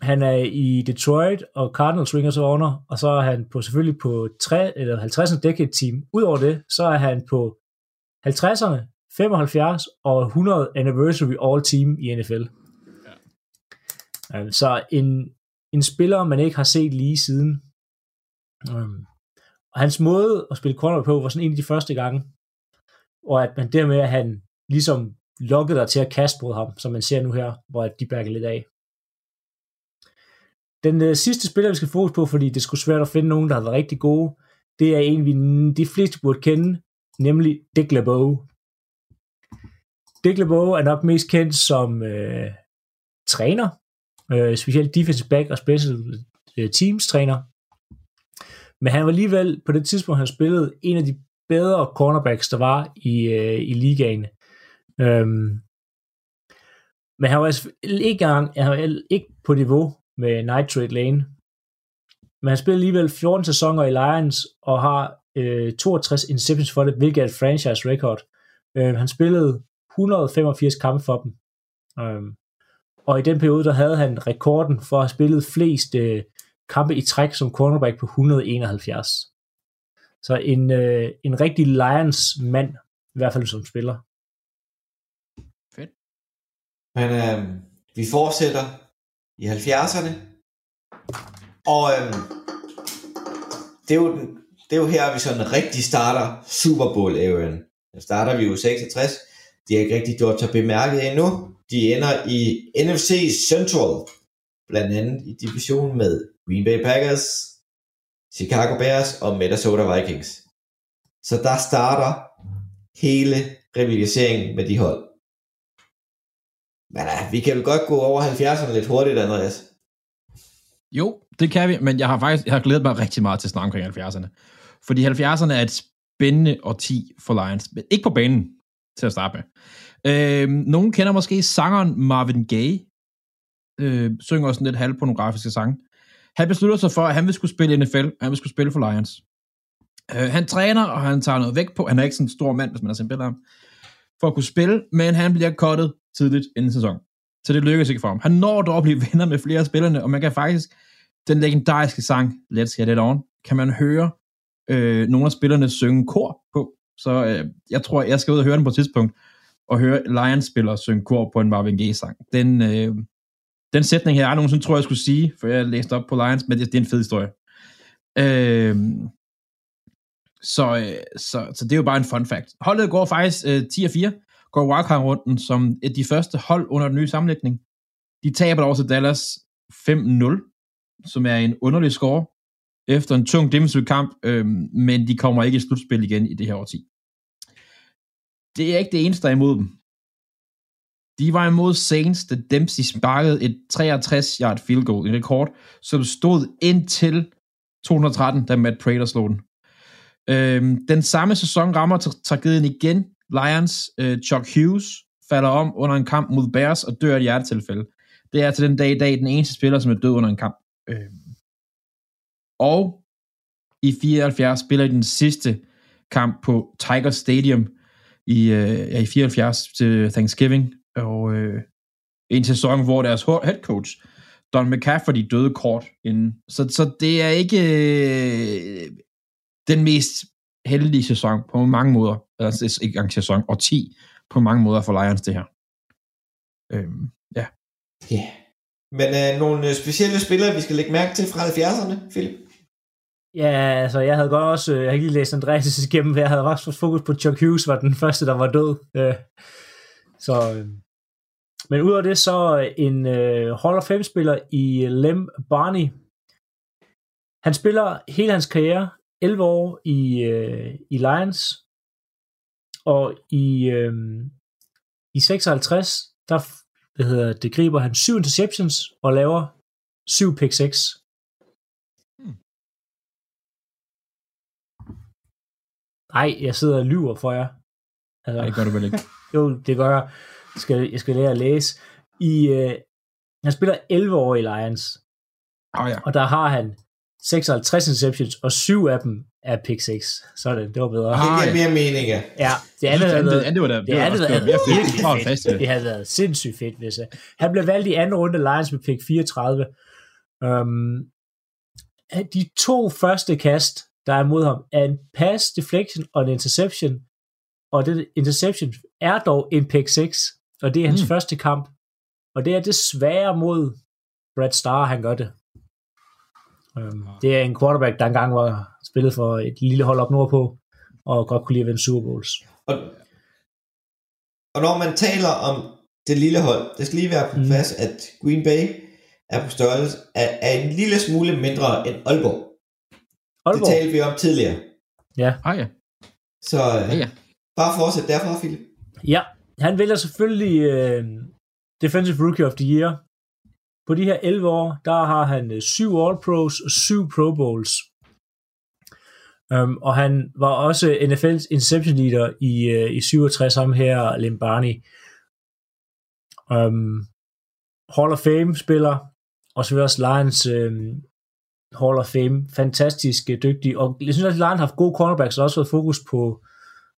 Han er i Detroit og Cardinals Ringers Honor, og så er han på selvfølgelig på 3, eller 50'erne decade team. Udover det, så er han på 50'erne, 75 og 100 anniversary all team i NFL. Ja. Så en, en spiller, man ikke har set lige siden. Um, og hans måde at spille cornerback på var sådan en af de første gange, og at man dermed, at han ligesom lokkede dig til at kaste mod ham, som man ser nu her, hvor at de bærker lidt af. Den øh, sidste spiller, vi skal fokus på, fordi det skulle svært at finde nogen, der har været rigtig gode, det er en, vi de fleste burde kende, nemlig Dick LeBeau. Dick LeBeau er nok mest kendt som øh, træner, øh, specielt defensive back og special øh, teams træner. Men han var alligevel på det tidspunkt, han spillede en af de bedre cornerbacks, der var i, øh, i ligaen. Øhm, men han var altså ikke, gang, han var ikke på niveau med Nitrate Lane. Men han spillede alligevel 14 sæsoner i Lions og har øh, 62 interceptions for det, hvilket er et franchise record. Øh, han spillede 185 kampe for dem. Um, og i den periode, der havde han rekorden for at have spillet flest øh, kampe i træk som cornerback på 171. Så en, øh, en rigtig Lions mand, i hvert fald som spiller. Men øh, vi fortsætter i 70'erne. Og øh, det, er jo, den- det er jo her, vi sådan rigtig starter Super Bowl-æven. Der starter vi jo i 66. De har ikke rigtig gjort sig bemærket endnu. De ender i NFC Central. blandt andet i division med Green Bay Packers, Chicago Bears og Minnesota Vikings. Så der starter hele rivaliseringen med de hold. Men ja, vi kan vel godt gå over 70'erne lidt hurtigt, Andreas. Jo, det kan vi, men jeg har faktisk jeg har glædet mig rigtig meget til at snakke omkring 70'erne. Fordi 70'erne er et spændende årti for Lions, men ikke på banen til at starte med. Øh, nogen kender måske sangeren Marvin Gaye, øh, synger også sådan lidt halvpornografiske sange. Han beslutter sig for, at han vil skulle spille NFL, han vil skulle spille for Lions. Øh, han træner, og han tager noget væk på. Han er ikke sådan en stor mand, hvis man har set billeder af ham, for at kunne spille, men han bliver cuttet tidligt inden sæson. Så det lykkes ikke for ham. Han når dog at blive venner med flere af spillerne, og man kan faktisk, den legendariske sang, Let's Get It On, kan man høre øh, nogle af spillerne synge kor på. Så øh, jeg tror, jeg skal ud og høre den på et tidspunkt, og høre Lions-spillere synge kor på en Marvin Gaye-sang. Den, øh, den sætning her, jeg nogensinde tror, jeg skulle sige, for jeg læste op på Lions, men det, det er en fed historie. Øhm, øh, så, så, så det er jo bare en fun fact. Holdet går faktisk øh, 10-4, går wildcard-runden som et de første hold under den nye sammenlægning. De taber over til Dallas 5-0, som er en underlig score, efter en tung defensiv kamp, øh, men de kommer ikke i slutspil igen i det her årti. Det er ikke det eneste, der er imod dem. De var imod Saints, da Dempsey sparkede et 63-yard field goal, en rekord, som stod indtil 213, da Matt Prater slog den. Øhm, den samme sæson rammer tragedien igen. Lions, øh, Chuck Hughes, falder om under en kamp mod Bears og dør af et hjertetilfælde. Det er til den dag i dag den eneste spiller, som er død under en kamp. Øhm. Og i 74 spiller de den sidste kamp på Tiger Stadium i, øh, ja, i 74 til Thanksgiving, og øh, en sæson, hvor deres head coach, Don McCaffrey, døde kort inden. Så, så det er ikke øh, den mest heldige sæson på mange måder, altså ikke engang sæson, og 10 på mange måder for Lions det her. Øhm, ja. Ja. Yeah. Men øh, nogle øh, specielle spillere, vi skal lægge mærke til fra 70'erne, Philip? Ja, altså jeg havde godt også, øh, jeg har ikke lige læst Andreas igennem, jeg havde også fokus på Chuck Hughes, var den første, der var død. Øh, så, øh, men udover det, så en uh, Hall of Fame-spiller i Lem Barney. Han spiller hele hans karriere 11 år i, uh, i Lions, og i, uh, i 56, der hvad hedder, det griber han syv interceptions og laver syv pick 6. Hmm. Nej, jeg sidder og lyver for jer. Altså, Nej, det gør du vel ikke. jo, det gør jeg. Jeg skal, jeg skal lære at læse. I, øh, han spiller 11 år i Lions. Oh, ja. Og der har han 56 interceptions, og syv af dem er pick 6. Sådan, det var bedre. Det giver mere mening, ja. Ja, det andet havde været, det, var da, det, det andet havde været virkelig fedt. Det havde været sindssygt fedt, hvis jeg. Han blev valgt i anden runde Lions med pick 34. Um, de to første kast, der er mod ham, er en pass deflection og en interception. Og det interception er dog en pick 6 og det er hans mm. første kamp. Og det er desværre mod Brad Starr, han gør det. Um, det er en quarterback, der engang var spillet for et lille hold op nordpå, og godt kunne lide at vinde Super Bowls. Og, og når man taler om det lille hold, det skal lige være på mm. plads, at Green Bay er på størrelse, er, er en lille smule mindre end Aalborg. Aalborg. Det talte vi om tidligere. Ja. Ah, ja. Så ja, ja. bare fortsæt derfra, Philip. Ja, han vælger selvfølgelig uh, Defensive Rookie of the Year. På de her 11 år, der har han uh, syv All-Pros og syv Pro Bowls. Um, og han var også NFL's interception leader i, uh, i 67, ham her, Lombardi. Um, øhm, Hall of Fame spiller, og så også Lions um, Hall of Fame. Fantastisk dygtig, og jeg synes også, at Lions har haft gode cornerbacks, og også været fokus på,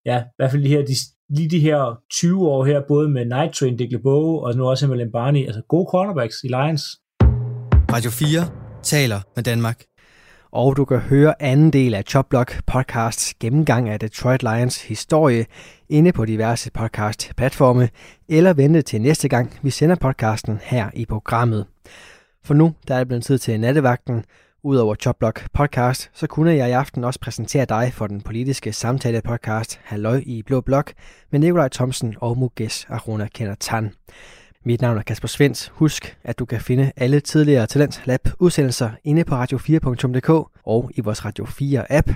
ja, i hvert fald de her, de, lige de her 20 år her, både med Night Train, Dick LeBeau, og nu også med Lambarni, altså gode cornerbacks i Lions. Radio 4 taler med Danmark. Og du kan høre anden del af Chopblock podcasts gennemgang af Detroit Lions historie inde på diverse podcast-platforme, eller vente til næste gang, vi sender podcasten her i programmet. For nu der er det blevet tid til nattevagten, Udover Chopblock podcast, så kunne jeg i aften også præsentere dig for den politiske samtale podcast Halløj i Blå Blok med Nikolaj Thomsen og Muges Aruna Tan. Mit navn er Kasper Svens. Husk, at du kan finde alle tidligere Talent Lab udsendelser inde på radio4.dk og i vores Radio 4 app.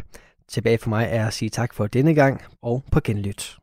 Tilbage for mig er at sige tak for denne gang og på genlyt.